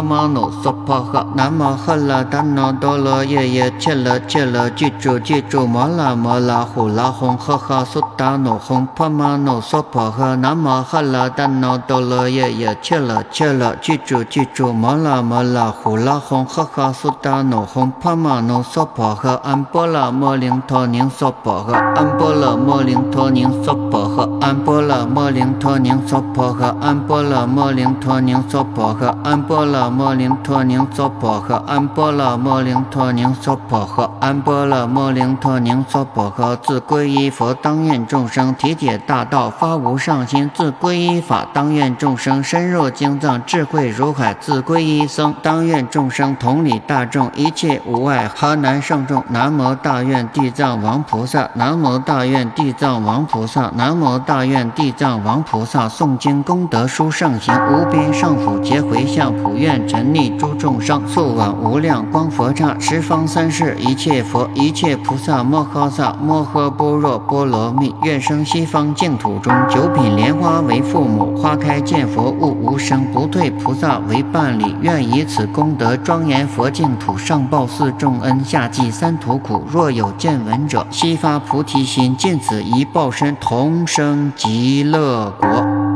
摩努娑婆诃。南无赫拉达那多罗耶耶切了切了，记住记住，摩拉摩拉呼拉哄呵呵苏达努哄婆摩努娑婆诃。南无赫拉达那多罗耶耶切了切了，记住记住，摩拉摩拉呼啦哄哈哈苏达努哄婆摩努娑婆诃。安波罗摩灵陀宁娑婆诃。安波罗摩灵陀宁娑婆诃。安波罗摩灵陀宁娑婆诃。安波罗摩灵陀宁娑婆诃。安波罗摩灵陀宁娑婆诃。安波罗摩灵陀宁娑婆诃。安波罗摩灵陀宁娑婆诃。自皈依佛，当愿众生体解大道，发无上心；自皈依法，当愿众生深入经藏，智慧如海；自皈依僧，当愿众生同理大众，一切无碍。河南圣众，南无大愿地藏王菩萨，南无大愿地藏王菩萨，南无大愿地藏王菩萨。诵经功德殊胜行，无边胜福皆回向，普愿沉溺诸众生，速往无量光佛刹。十方三世一切佛，一切菩萨摩诃萨摩诃般若波罗蜜，愿生西方净土中。九品莲花为父母，花开见佛悟无生，不退菩萨为伴侣。愿以此功德庄严佛净土，上报四重恩，下济三途苦。若有见闻者，悉发菩提心，尽此一报身，同生极乐国。